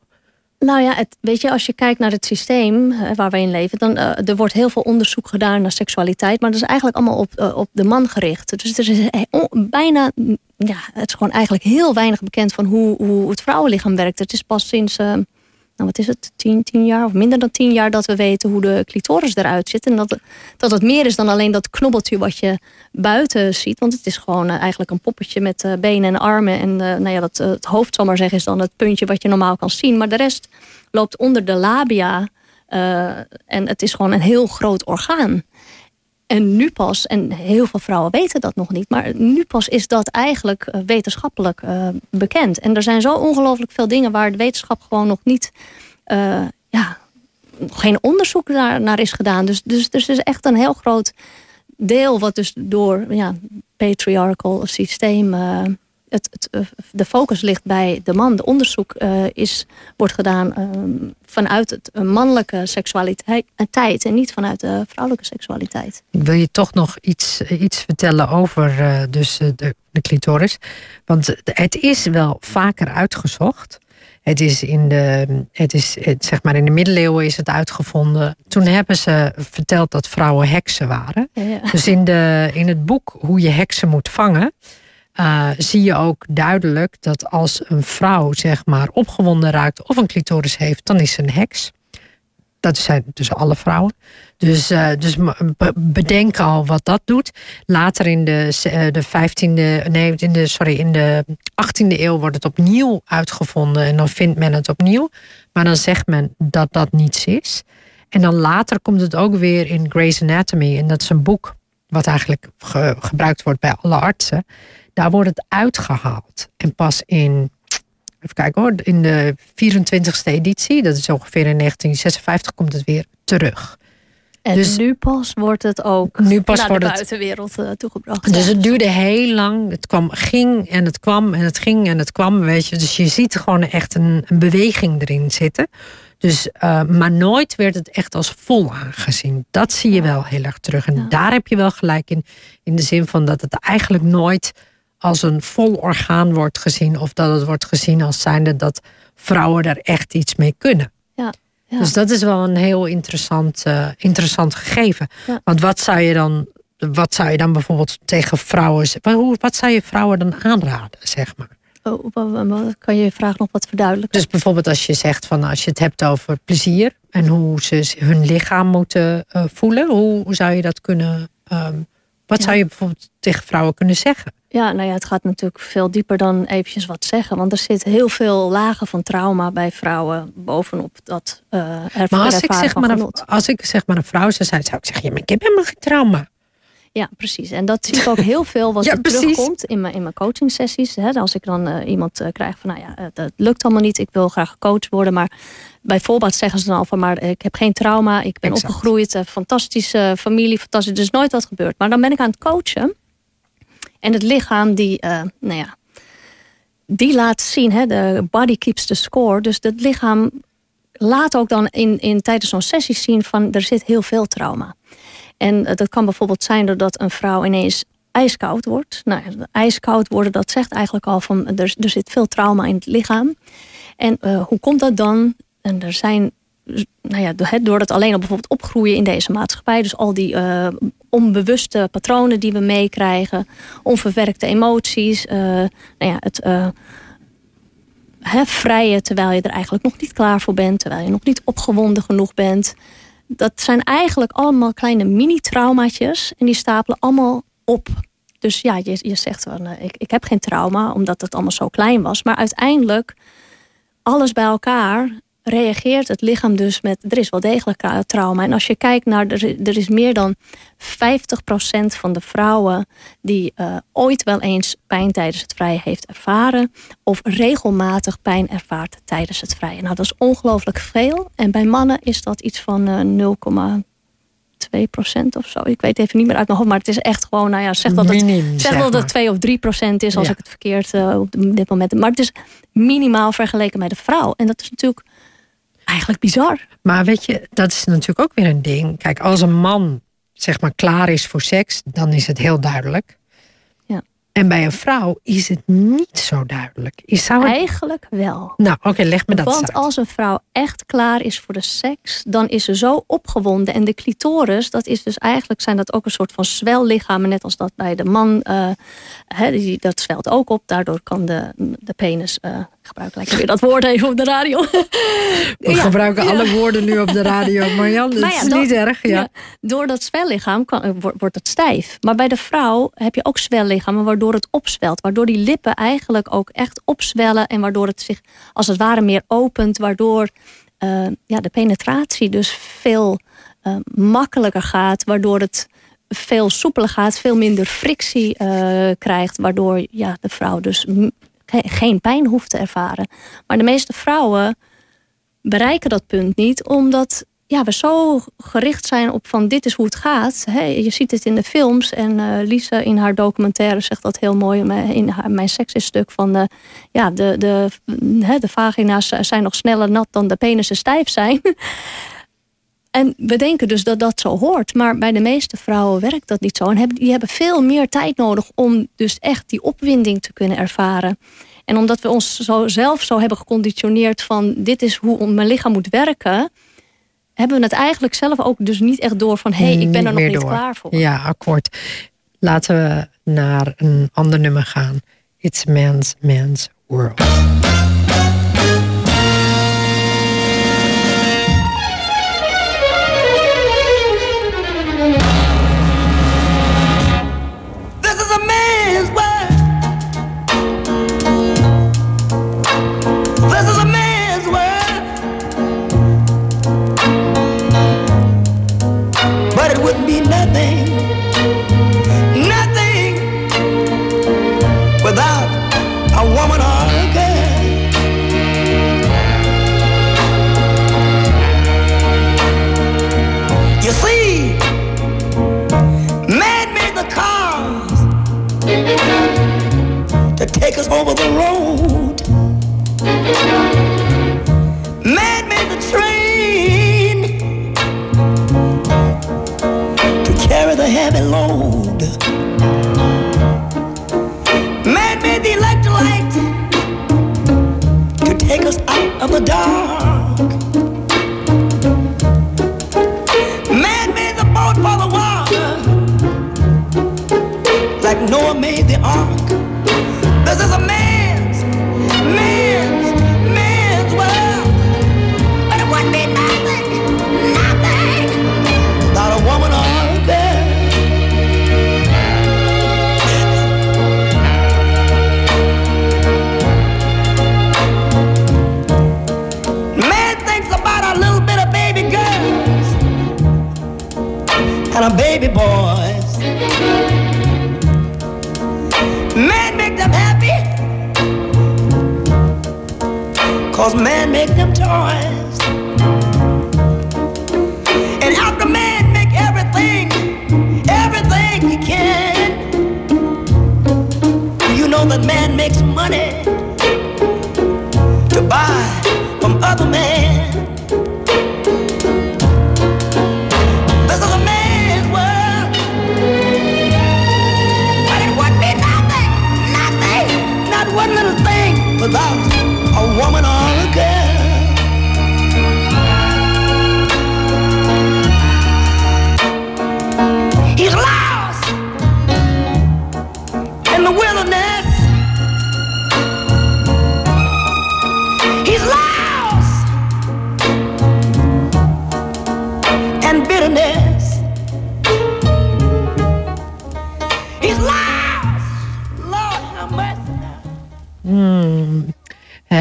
S3: Nou ja, het, weet je, als je kijkt naar het systeem waar we in leven, dan eh, er wordt heel veel onderzoek gedaan naar seksualiteit, maar dat is eigenlijk allemaal op, eh, op de man gericht. Dus er is eh, bijna, mm, ja, het is gewoon eigenlijk heel weinig bekend van hoe, hoe het vrouwenlichaam werkt. Het is pas sinds, nou wat is het, tien, tien jaar of minder dan tien jaar dat we weten hoe de clitoris eruit zit. En dat, dat het meer is dan alleen dat knobbeltje wat je buiten ziet. Want het is gewoon eh, eigenlijk een poppetje met eh, benen en armen. En eh, nou ja, dat, het hoofd, zal maar zeggen, is dan het puntje wat je normaal kan zien. Maar de rest loopt onder de labia. en het is gewoon een heel groot orgaan. En nu pas, en heel veel vrouwen weten dat nog niet, maar nu pas is dat eigenlijk eh, wetenschappelijk eh, bekend. En er zijn zo ongelooflijk veel dingen waar de wetenschap gewoon nog niet, eh, ja, geen onderzoek naar, is gedaan. Dus, dus, dus is echt een heel groot deel wat dus door ja, patriarchal systeem. Het, het, eh, de focus ligt bij de man. De onderzoek eh, is, wordt gedaan eh, vanuit het eh, mannelijke seksualiteit en niet vanuit de vrouwelijke seksualiteit.
S2: Ik wil je toch nog iets, iets vertellen over dus, de, de clitoris. Want het is wel vaker uitgezocht. Het is in de, het is, het, zeg maar in de middeleeuwen is het uitgevonden. Toen hebben ze verteld dat vrouwen heksen waren.
S3: Ja, ja.
S2: Dus in, de, in het boek Hoe je heksen moet vangen, eh, zie je ook duidelijk dat als een vrouw zeg maar opgewonden raakt of een clitoris heeft, dan is ze een heks. Dat zijn dus alle vrouwen. Dus, uh, dus bedenk al wat dat doet. Later in de, uh, de 15e, nee, in de, sorry, in de 18e eeuw wordt het opnieuw uitgevonden. En dan vindt men het opnieuw. Maar dan zegt men dat dat niets is. En dan later komt het ook weer in Grey's Anatomy. En dat is een boek wat eigenlijk gebruikt wordt bij alle artsen. Daar wordt het uitgehaald. En pas in even kijken hoor, in de 24e editie, dat is ongeveer in 1956, komt het weer terug.
S3: En dus, nu pas wordt het ook nu pas naar wordt de buitenwereld het, eh, toegebracht.
S2: Dus het duurde heel lang. Het kwam, ging en het kwam en het ging en het kwam. Weet je. Dus je ziet gewoon echt een, een beweging erin zitten. Dus, uh, maar nooit werd het echt als vol aangezien. Dat zie je wel heel erg terug. En daar heb je wel gelijk in. In de zin van dat het eigenlijk nooit als een vol orgaan wordt gezien. Of dat het wordt gezien als zijnde dat vrouwen daar echt iets mee kunnen.
S3: Ja.
S2: Dus dat is wel een heel interessant, uh, interessant gegeven. Want wat zou je dan, wat zou je dan bijvoorbeeld tegen vrouwen, wat, wat zou je vrouwen dan aanraden, zeg maar?
S3: Oh, kan je je vraag nog wat verduidelijken?
S2: Dus bijvoorbeeld als je zegt van als je het hebt over plezier en hoe ze hun lichaam moeten uh, voelen, hoe, hoe, zou je dat kunnen? Um, wat zou je bijvoorbeeld tegen vrouwen kunnen zeggen?
S3: Ja, nou ja, het gaat natuurlijk veel dieper dan eventjes wat zeggen. Want er zit heel veel lagen van trauma bij vrouwen bovenop dat uh,
S2: Maar als ik, zeg maar een, als ik zeg maar een vrouw zou zijn, zou ik zeggen... Ja, maar ik heb helemaal geen trauma.
S3: Ja, precies. En dat zie ik ook heel veel wat er terugkomt in mijn, in mijn coaching sessies. Hè, als ik dan uh, iemand uh, krijg van, nou ja, dat lukt allemaal niet. Ik wil graag gecoacht worden. Maar bijvoorbeeld zeggen ze dan al van, maar ik heb geen trauma. Ik ben opgegroeid, fantastische familie, fantastisch. Dus nooit wat gebeurd. Maar dan ben ik aan het coachen. En het lichaam die, uh, nou ja, die laat zien, hè, de body keeps the score. Dus het lichaam laat ook dan in, in tijdens zo'n sessie zien van er zit heel veel trauma. En uh, dat kan bijvoorbeeld zijn doordat een vrouw ineens ijskoud wordt. Nou, ijskoud worden, dat zegt eigenlijk al van er, er zit veel trauma in het lichaam. En uh, hoe komt dat dan? En er zijn nou ja, door het alleen al bijvoorbeeld opgroeien in deze maatschappij. Dus al die uh, onbewuste patronen die we meekrijgen. Onverwerkte emoties. Uh, nou ja, het uh, vrijen terwijl je er eigenlijk nog niet klaar voor bent. Terwijl je nog niet opgewonden genoeg bent. Dat zijn eigenlijk allemaal kleine mini-traumaatjes. En die stapelen allemaal op. Dus ja, je, je zegt van ik, ik heb geen trauma omdat het allemaal zo klein was. Maar uiteindelijk alles bij elkaar reageert het lichaam dus met... er is wel degelijk trauma. En als je kijkt naar... er, is meer dan 50% van de vrouwen... die uh, ooit wel eens pijn tijdens het vrijen heeft ervaren... of regelmatig pijn ervaart tijdens het vrijen. Nou, dat is ongelooflijk veel. En bij mannen is dat iets van uh, 0, 2 of zo. Ik weet even niet meer uit mijn hoofd. Maar het is echt gewoon, nou ja, zeg dat het, zeg dat het 2 of 3 procent is als ik het verkeerd uh, op dit moment. Maar het is minimaal vergeleken met de vrouw. En dat is natuurlijk eigenlijk bizar.
S2: Maar weet je, dat is natuurlijk ook weer een ding. Kijk, als een man zeg maar klaar is voor seks, dan is het heel duidelijk. En bij een vrouw is het niet zo duidelijk. Zou het...
S3: Eigenlijk wel.
S2: Nou, oké, leg me dat
S3: Want als een vrouw echt klaar is voor de seks, dan is ze zo opgewonden. En de clitoris, dat is dus eigenlijk zijn dat ook een soort van zwellichamen, net als dat bij de man. Uh, die, dat zwelt ook op. Daardoor kan de, de penis. Uh, gebruik lekker weer dat woord even op de radio.
S2: We gebruiken alle woorden nu op de radio. Marjan, dat nou ja, is niet erg. Ja.
S3: door dat zwellichaam kan, eh, wordt het stijf. Maar bij de vrouw heb je ook zwellichamen waardoor waardoor het opzwelt. Waardoor die lippen eigenlijk ook echt opzwellen. En waardoor het zich als het ware meer opent. Waardoor uh, ja, de penetratie dus veel uh, makkelijker gaat. Waardoor het veel soepeler gaat. Veel minder frictie uh, krijgt. Waardoor ja, de vrouw dus geen pijn hoeft te ervaren. Maar de meeste vrouwen bereiken dat punt niet. Omdat ja, we zo gericht zijn op van dit is hoe het gaat. je ziet het in de films en uh, Lisa in haar documentaire zegt dat heel mooi in haar, mijn stuk van uh, ja, de, de, de vagina's zijn nog sneller nat dan de penissen stijf zijn. en we denken dus dat dat zo hoort, maar bij de meeste vrouwen werkt dat niet zo. En hebben, die hebben veel meer tijd nodig om dus echt die opwinding te kunnen ervaren. En omdat we ons zo zelf zo hebben geconditioneerd van dit is hoe mijn lichaam moet werken hebben we het eigenlijk zelf ook dus niet echt door van hé, hey, ik ben er nog niet klaar voor.
S2: Ja, akkoord. Laten we naar een ander nummer gaan. It's Man's Man's World.
S1: Made the ark. And a baby boys. Man make them happy. Cause man make them toys. And after man make everything Everything he can? You know that man makes money To buy from other men woman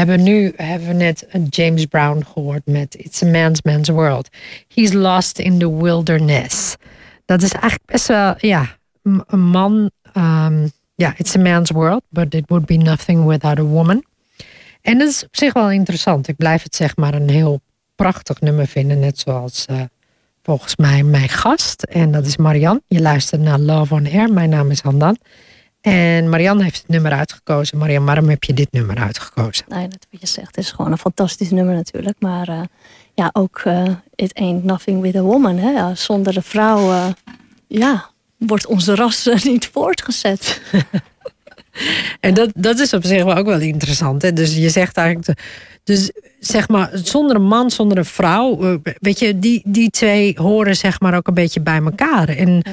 S2: hebben nu hebben we net James Brown gehoord met It's a Man's Man's World. He's lost in the wilderness. Dat is eigenlijk best wel, ja, een man. ehm, Ja, it's a man's world, but it would be nothing without a woman. En dat is op zich wel interessant. Ik blijf het zeg maar een heel prachtig nummer vinden. Net zoals eh, volgens mij mijn gast. En dat is Marian. Je luistert naar Love on Air. Mijn naam is Handan. En Marian heeft het nummer uitgekozen. Marian, waarom heb je dit nummer uitgekozen?
S3: Nou ja, net wat je zegt, het is gewoon een fantastisch nummer natuurlijk. Maar eh, ja, ook eh, It Ain't Nothing With A Woman. Hè? Zonder de vrouw, eh, ja, wordt onze ras niet voortgezet.
S2: En dat, dat is op zich wel ook wel interessant. Hè? Dus je zegt eigenlijk. Dus zeg maar, zonder een man, zonder een vrouw. Weet je, die, die twee horen zeg maar ook een beetje bij elkaar. En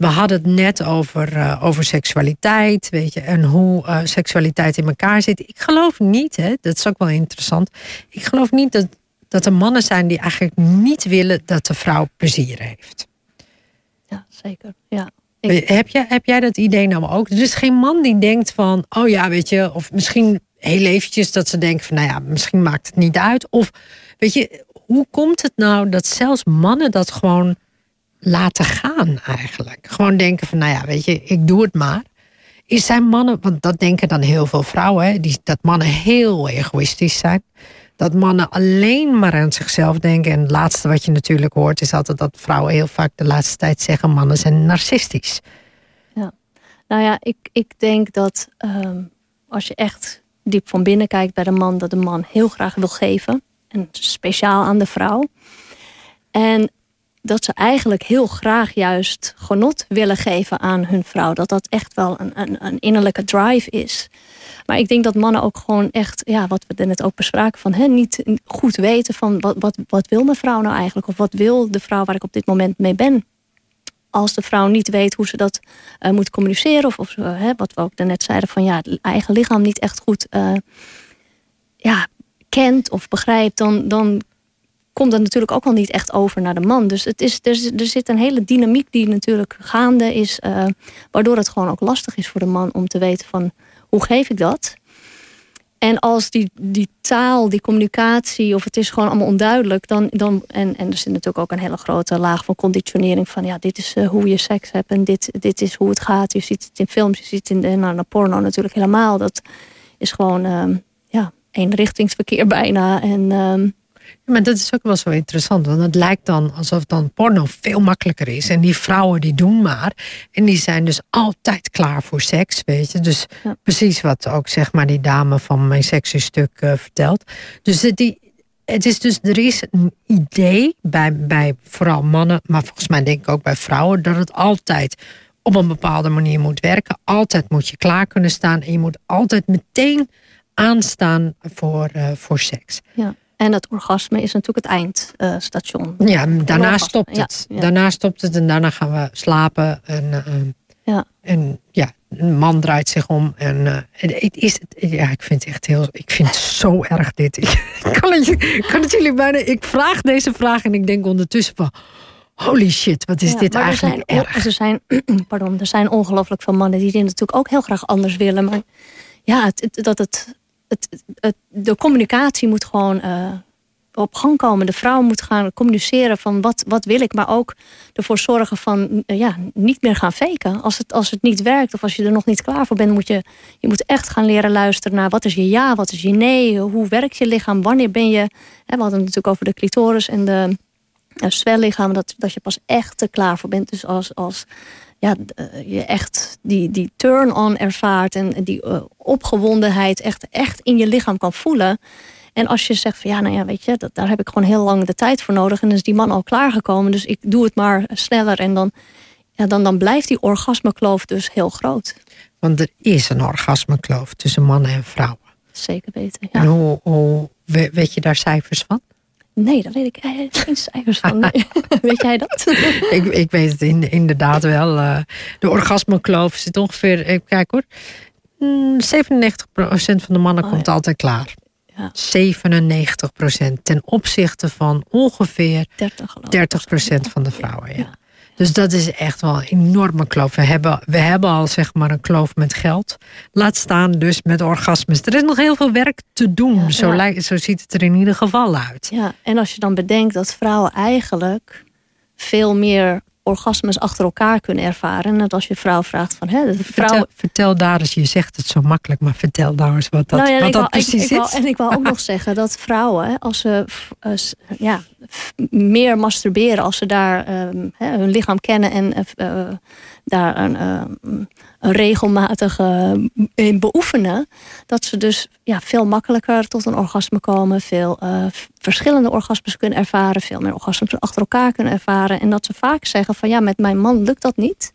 S2: we hadden het net over, eh, over seksualiteit. Weet je, en hoe eh, seksualiteit in elkaar zit. Ik geloof niet, hè, dat is ook wel interessant. Ik geloof niet dat, dat er mannen zijn die eigenlijk niet willen dat de vrouw plezier heeft.
S3: Ja, zeker. Ja. Ik-
S2: Heb, jij, heb jij dat idee nou ook? Er is geen man die denkt van, oh ja, weet je, of misschien heel eventjes dat ze denken van, nou ja, misschien maakt het niet uit. Of weet je, hoe komt het nou dat zelfs mannen dat gewoon laten gaan eigenlijk? Gewoon denken van, nou ja, weet je, ik doe het maar. Is zijn mannen, want dat denken dan heel veel vrouwen, hè, die, dat mannen heel egoïstisch zijn. Dat mannen alleen maar aan zichzelf denken. En het laatste wat je natuurlijk hoort is altijd dat vrouwen heel vaak de laatste tijd zeggen: mannen zijn narcistisch.
S3: Nou ja, ik, ik denk dat ehm, als je echt diep van binnen kijkt bij de man, dat de man heel graag wil geven. En speciaal aan de vrouw. En dat ze eigenlijk heel graag juist genot willen geven aan hun vrouw. Dat dat echt wel een, een, een innerlijke drive is. Maar ik denk dat mannen ook gewoon echt, ja, wat we net ook bespraken, van hè, niet goed weten van wat, wat, wat wil mijn vrouw nou eigenlijk? Of wat wil de vrouw waar ik op dit moment mee ben? als de vrouw niet weet hoe ze dat eh, moet communiceren, of, of eh, hè, wat we ook daarnet zeiden, van ja, het eigen lichaam niet echt goed eh, ja, kent of begrijpt, dan, dan komt dat natuurlijk ook al niet echt over naar de man. Dus het is, er, er zit een hele dynamiek die natuurlijk gaande is, eh, waardoor het gewoon ook lastig is voor de man om te weten van hoe geef ik dat. En als die, die taal, die communicatie, of het is gewoon allemaal onduidelijk, dan, dan en, en er zit natuurlijk ook een hele grote laag van conditionering van ja, dit is uh, hoe je seks hebt en dit, dit is hoe het gaat. Je ziet het in films, je ziet het in nou, de porno natuurlijk helemaal. Dat is gewoon uh, ja, eenrichtingsverkeer bijna. En uh,
S2: maar dat is ook wel zo interessant. Want het lijkt dan alsof dan porno veel makkelijker is. En die vrouwen die doen maar. En die zijn dus altijd klaar voor seks, weet je. Dus precies wat ook zeg maar die dame van mijn sexy stuk uh, vertelt. Dus die, het is dus, er is een idee bij, bij vooral mannen. Maar volgens mij denk ik ook bij vrouwen. Dat het altijd op een bepaalde manier moet werken. Altijd moet je klaar kunnen staan. En je moet altijd meteen aanstaan voor, uh, voor seks.
S3: Ja. En het orgasme is natuurlijk het eindstation.
S2: ja, daarna stopt het. Daarna stopt het en daarna gaan we slapen. En, uh, ja. en ja, een man draait zich om. En uh, het is, ja, ik vind het echt heel. Ik vind het zo erg dit. Ik kan het, kan het jullie bijna. Ik vraag deze vraag en ik denk ondertussen van. Holy shit, wat is dit eigenlijk
S3: er
S2: zijn, erg?
S3: Er zijn, pardon, er zijn ongelooflijk veel mannen die dit natuurlijk ook heel graag anders willen. Maar ja, het, dat het de communicatie moet gewoon uh, op gang komen. De vrouw moet gaan communiceren van wat, wat wil ik. Maar ook ervoor zorgen van uh, ja, niet meer gaan faken. Als het, als het niet werkt of als je er nog niet klaar voor bent... moet je, je moet echt gaan leren luisteren naar wat is je ja, wat is je nee. Hoe werkt je lichaam, wanneer ben je... Hè, we hadden het natuurlijk over de clitoris en de uh, zwellichaam. Dat, dat je pas echt er klaar voor bent. Dus als... als ja, je echt die, die turn-on ervaart en die uh, opgewondenheid echt, echt in je lichaam kan voelen. En als je zegt van ja, nou ja, weet je, dat, daar heb ik gewoon heel lang de tijd voor nodig. En dan is die man al klaargekomen, dus ik doe het maar sneller. En dan, ja, dan, dan blijft die orgasmekloof dus heel groot.
S2: Want er is een orgasmekloof tussen mannen en vrouwen.
S3: Zeker weten. Ja.
S2: En hoe, hoe weet je daar cijfers van?
S3: Nee, daar weet ik geen cijfers van. weet jij dat?
S2: ik, ik weet het inderdaad wel. Uh, de orgasmekloof zit ongeveer, even kijken hoor. 97% mm, van de mannen oh, komt ja. altijd klaar. Ja. 97% ten opzichte van ongeveer 30, 30% van de vrouwen. Ja. Dus dat is echt wel een enorme kloof. We hebben, we hebben al zeg maar een kloof met geld. Laat staan dus met orgasmes. Er is nog heel veel werk te doen. Ja, zo, lijkt, zo ziet het er in ieder geval uit.
S3: Ja, en als je dan bedenkt dat vrouwen eigenlijk veel meer orgasmes achter elkaar kunnen ervaren. En als je vrouw vraagt van... Hè, vrouw...
S2: vertel, vertel, daar eens, je zegt het zo makkelijk... maar vertel daar eens wat dat, nou ja, wat dat precies ik,
S3: ik is. en ik wil ook nog zeggen dat vrouwen... als ze ja, meer masturberen... als ze daar um, hun lichaam kennen... en uh, daar een, uh, een regelmatige in beoefenen... dat ze dus ja, veel makkelijker tot een orgasme komen... veel uh, verschillende orgasmes kunnen ervaren... veel meer orgasmes achter elkaar kunnen ervaren... en dat ze vaak zeggen van ja, met mijn man lukt dat niet...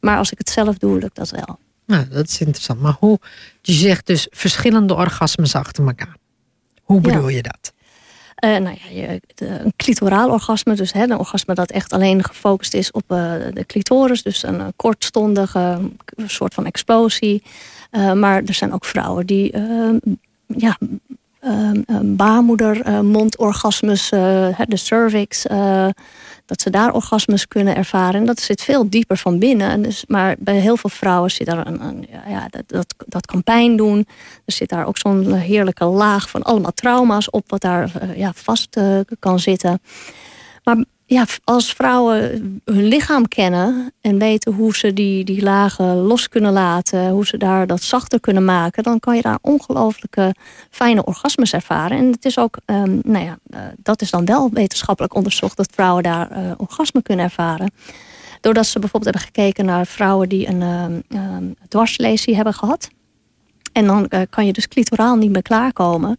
S3: maar als ik het zelf doe, lukt dat wel.
S2: Nou, dat is interessant. Maar hoe, je zegt dus verschillende orgasmes achter elkaar. Hoe bedoel je dat?
S3: Uh, nou ja, je, een clitoraal orgasme, dus hè, een orgasme dat echt alleen gefocust is op uh, de clitoris. Dus een uh, kortstondige soort van explosie. maar er zijn ook vrouwen die ja, baarmoedermondorgasmes, de cervix dat ze daar orgasmes kunnen ervaren. En dat zit veel dieper van binnen. Dus, maar bij heel veel vrouwen zit daar een, een ja, dat, dat, dat kan pijn doen. Er zit daar ook zo'n heerlijke laag van allemaal trauma's op, wat daar uh, ja, vast uh, kan zitten. Maar ja, als vrouwen hun lichaam kennen en weten hoe ze die, die lagen los kunnen laten, hoe ze daar dat zachter kunnen maken, dan kan je daar ongelooflijke fijne orgasmes ervaren. En het is ook, um, nou ja, uh, dat is dan wel wetenschappelijk onderzocht dat vrouwen daar uh, orgasme kunnen ervaren. Doordat ze bijvoorbeeld hebben gekeken naar vrouwen die een um, um, dwarslesie hebben gehad. En dan uh, kan je dus clitoraal niet meer klaarkomen.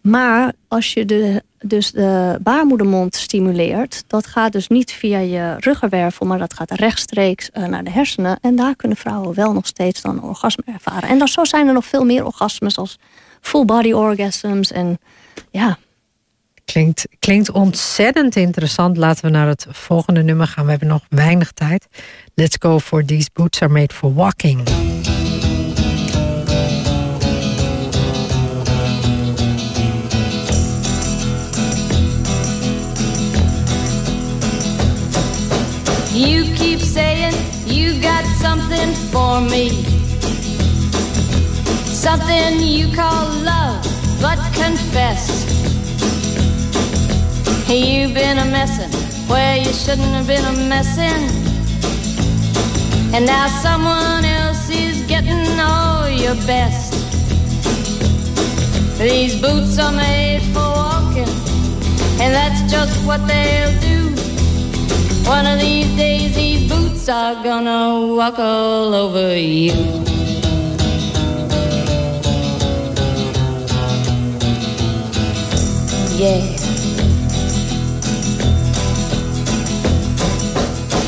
S3: Maar als je de, dus de baarmoedermond stimuleert, dat gaat dus niet via je ruggenwervel, maar dat gaat rechtstreeks uh, naar de hersenen. En daar kunnen vrouwen wel nog steeds dan orgasme ervaren. En dan, zo zijn er nog veel meer orgasmes als full body orgasms. En ja.
S2: Klinkt, klinkt ontzettend interessant. Laten we naar het volgende nummer gaan. We hebben nog weinig tijd. Let's go for These Boots Are Made for Walking. Keep saying you got something for me.
S4: Something you call love, but confess. You've been a messin' where you shouldn't have been a messin'. And now someone else is getting all your best. These boots are made for walking, and that's just what they'll do. One of these days, these boots are gonna walk all over you. Yeah.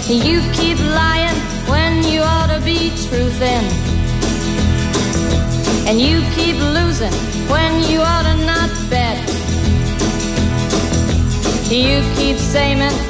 S4: You keep lying when you ought to be truthing. And you keep losing when you ought to not bet. You keep saying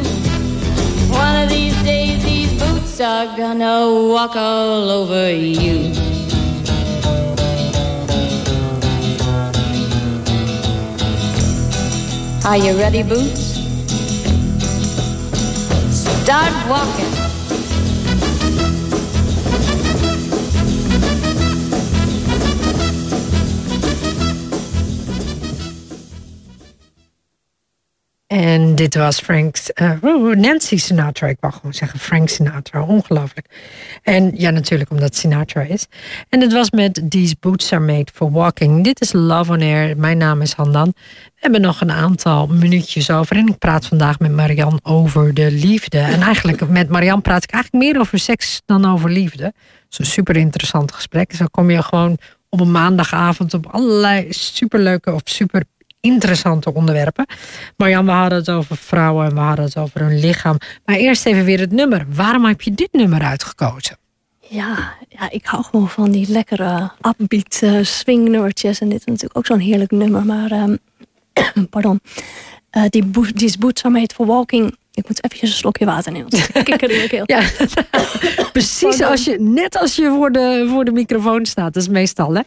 S4: One of these days, these boots are gonna walk all over you. Are you ready, Boots? Start walking.
S2: Dit was Frank's, uh, Nancy Sinatra. Ik wou gewoon zeggen Frank Sinatra. Ongelooflijk. En ja, natuurlijk omdat Sinatra is. En het was met These Boots Are Made For Walking. Dit is Love On Air. Mijn naam is Handan. We hebben nog een aantal minuutjes over. En ik praat vandaag met Marian over de liefde. En eigenlijk met Marian praat ik eigenlijk meer over seks dan over liefde. Een super interessant gesprek. Zo kom je gewoon op een maandagavond op allerlei superleuke of super interessante onderwerpen. Marjan, we hadden het over vrouwen en we hadden het over hun lichaam. Maar eerst even weer het nummer. Waarom heb je dit nummer uitgekozen?
S3: Ja, ja ik hou gewoon van die lekkere upbeat uh, swingnummertjes. En dit is natuurlijk ook zo'n heerlijk nummer. Maar, um, pardon. Uh, die, die Boots Are Made For Walking ik moet eventjes een slokje water nemen. Keel.
S2: Ja, precies. Als je, net als je voor de, voor de microfoon staat. Dat is meestal, hè.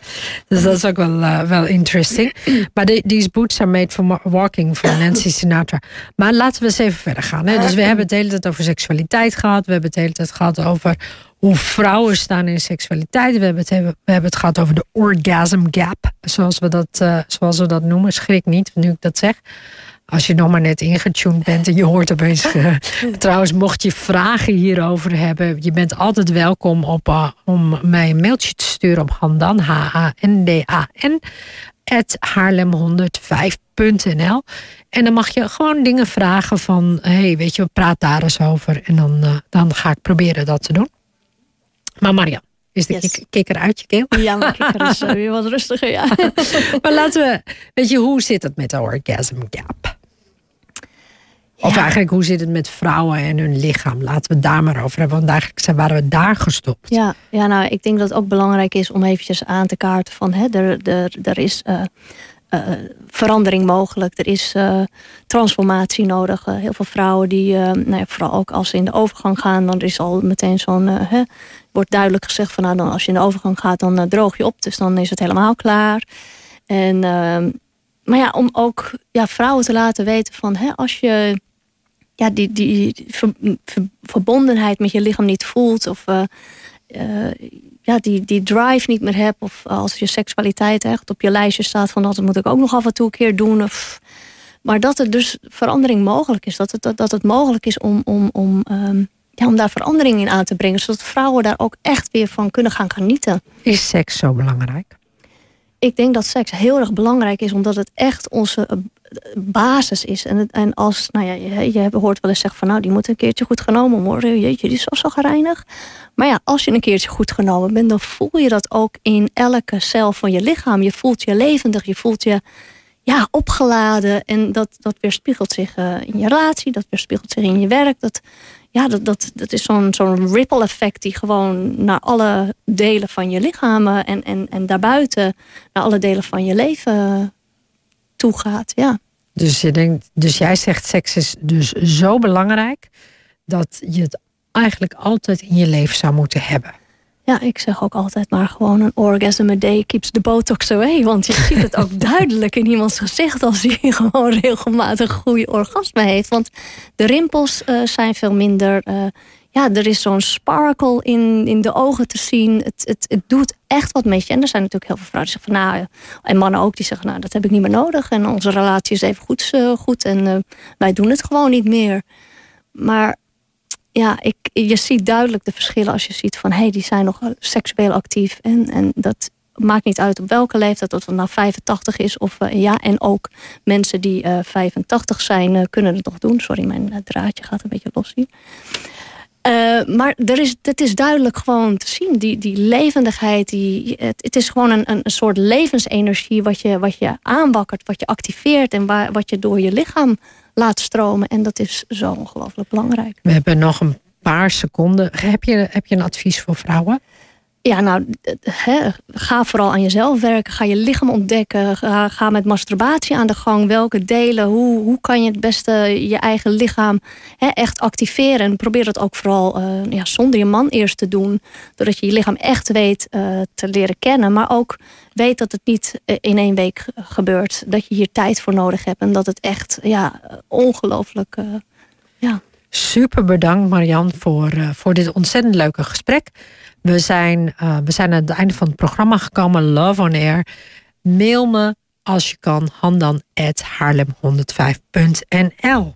S2: Dus dat is ook wel, uh, wel interesting. Maar de, these boots are made for walking van Nancy Sinatra. Maar laten we eens even verder gaan. Hè. Dus we hebben het de hele tijd over seksualiteit gehad. We hebben het de hele tijd gehad over hoe vrouwen staan in seksualiteit. We hebben het, we hebben het gehad over de orgasm gap. Zoals we dat, uh, zoals we dat noemen. Schrik niet, nu ik dat zeg. Als je nog maar net ingetuned bent en je hoort opeens. Uh, trouwens, mocht je vragen hierover hebben, je bent altijd welkom op, uh, om mij een mailtje te sturen op Handan, H-A-N-D-A-N, at haarlem105.nl. En dan mag je gewoon dingen vragen van, hey, weet je, praat daar eens over. En dan, uh, dan ga ik proberen dat te doen. Maar Marian. Is de yes. kikker uit je keel?
S3: Ja, maar kikker is weer wat rustiger, ja.
S2: maar laten we, weet je, hoe zit het met de orgasm gap? Of eigenlijk, hoe zit het met vrouwen en hun lichaam? Laten we het daar maar over hebben, want eigenlijk waren we daar gestopt.
S3: Ja, ja nou, ik denk dat het ook belangrijk is om eventjes aan te kaarten van... Hè, er, er, er is uh, uh, verandering mogelijk, er is uh, transformatie nodig. heel veel vrouwen die, nou ja, vooral ook als ze in de overgang gaan... dan is al meteen zo'n, wordt duidelijk gezegd van... nou, dan als je in de overgang gaat, dan droog je op, dus dan is het helemaal klaar. En... Ehm, maar ja, om ook ja, vrouwen te laten weten van hè, als je ja, die, die verbondenheid met je lichaam niet voelt. Of uh, uh, ja, die, die drive niet meer hebt. Of als je seksualiteit echt op je lijstje staat van dat moet ik ook nog af en toe een keer doen. Of, maar dat er dus verandering mogelijk is. Dat het, dat, dat het mogelijk is om, om, om, um, ja, om daar verandering in aan te brengen. Zodat vrouwen daar ook echt weer van kunnen gaan genieten.
S2: Is seks zo belangrijk?
S3: Ik denk dat seks heel erg belangrijk is, omdat het echt onze eh, basis is. En, en als, nou ja, je, je hoort wel eens zeggen van nou, die moet een keertje goed genomen worden. Jeetje, die is zo gereinigd. Maar ja, als je een keertje goed genomen bent, dan voel je dat ook in elke cel van je lichaam. Je voelt je levendig, je voelt je ja, opgeladen. En dat, dat weerspiegelt zich uh, in je relatie, dat weerspiegelt zich in je werk. Dat, ja, dat, dat, dat is zo'n zo'n ripple effect die gewoon naar alle delen van je lichaam en, en, en daarbuiten naar alle delen van je leven toe gaat. Ja.
S2: Dus, je denkt, dus jij zegt seks is dus zo belangrijk dat je het eigenlijk altijd in je leven zou moeten hebben.
S3: Ja, ik zeg ook altijd maar gewoon een orgasm a day keeps the botox away. Want je ziet het ook duidelijk in iemands gezicht als hij gewoon regelmatig goede orgasme heeft. Want de rimpels uh, zijn veel minder. Uh, ja, er is zo'n sparkle in, in de ogen te zien. Het, het, het doet echt wat met je. En er zijn natuurlijk heel veel vrouwen die zeggen van nou, en mannen ook die zeggen nou, dat heb ik niet meer nodig. En onze relatie is even goed, uh, goed en wij doen het gewoon niet meer. Maar ja, ik, je ziet duidelijk de verschillen als je ziet van hé, hey, die zijn nog seksueel actief. En, en dat maakt niet uit op welke leeftijd, of het nou 85 is of uh, ja. En ook mensen die uh, eh, 85 zijn, uh, kunnen het nog doen. Sorry, mijn draadje gaat een beetje los hier. maar er is, het is duidelijk gewoon te zien. Die, die levendigheid, die, het, het is gewoon een, een soort levensenergie wat je, wat je aanwakkert, wat je activeert en waar, wat je door je lichaam laat stromen. En dat is zo ongelooflijk belangrijk.
S2: We hebben nog een paar seconden. Heb je, heb je een advies voor vrouwen?
S3: Ja, nou, ga vooral aan jezelf werken. Ga je lichaam ontdekken. Ga, met masturbatie aan de gang. Welke delen? Hoe, hoe kan je het beste je eigen lichaam echt activeren? En probeer dat ook vooral uh, ja, zonder je man eerst te doen. Doordat je je lichaam echt weet uh, te leren kennen. Maar ook weet dat het niet eh, in één week gebeurt. Dat je hier tijd voor nodig hebt. En dat het echt ja, ongelooflijk... ja.
S2: Super bedankt Marian voor, voor dit ontzettend leuke gesprek. We zijn, uh, we zijn aan het einde van het programma gekomen. Love on Air. Mail me als je kan. Handan at haarlem105.nl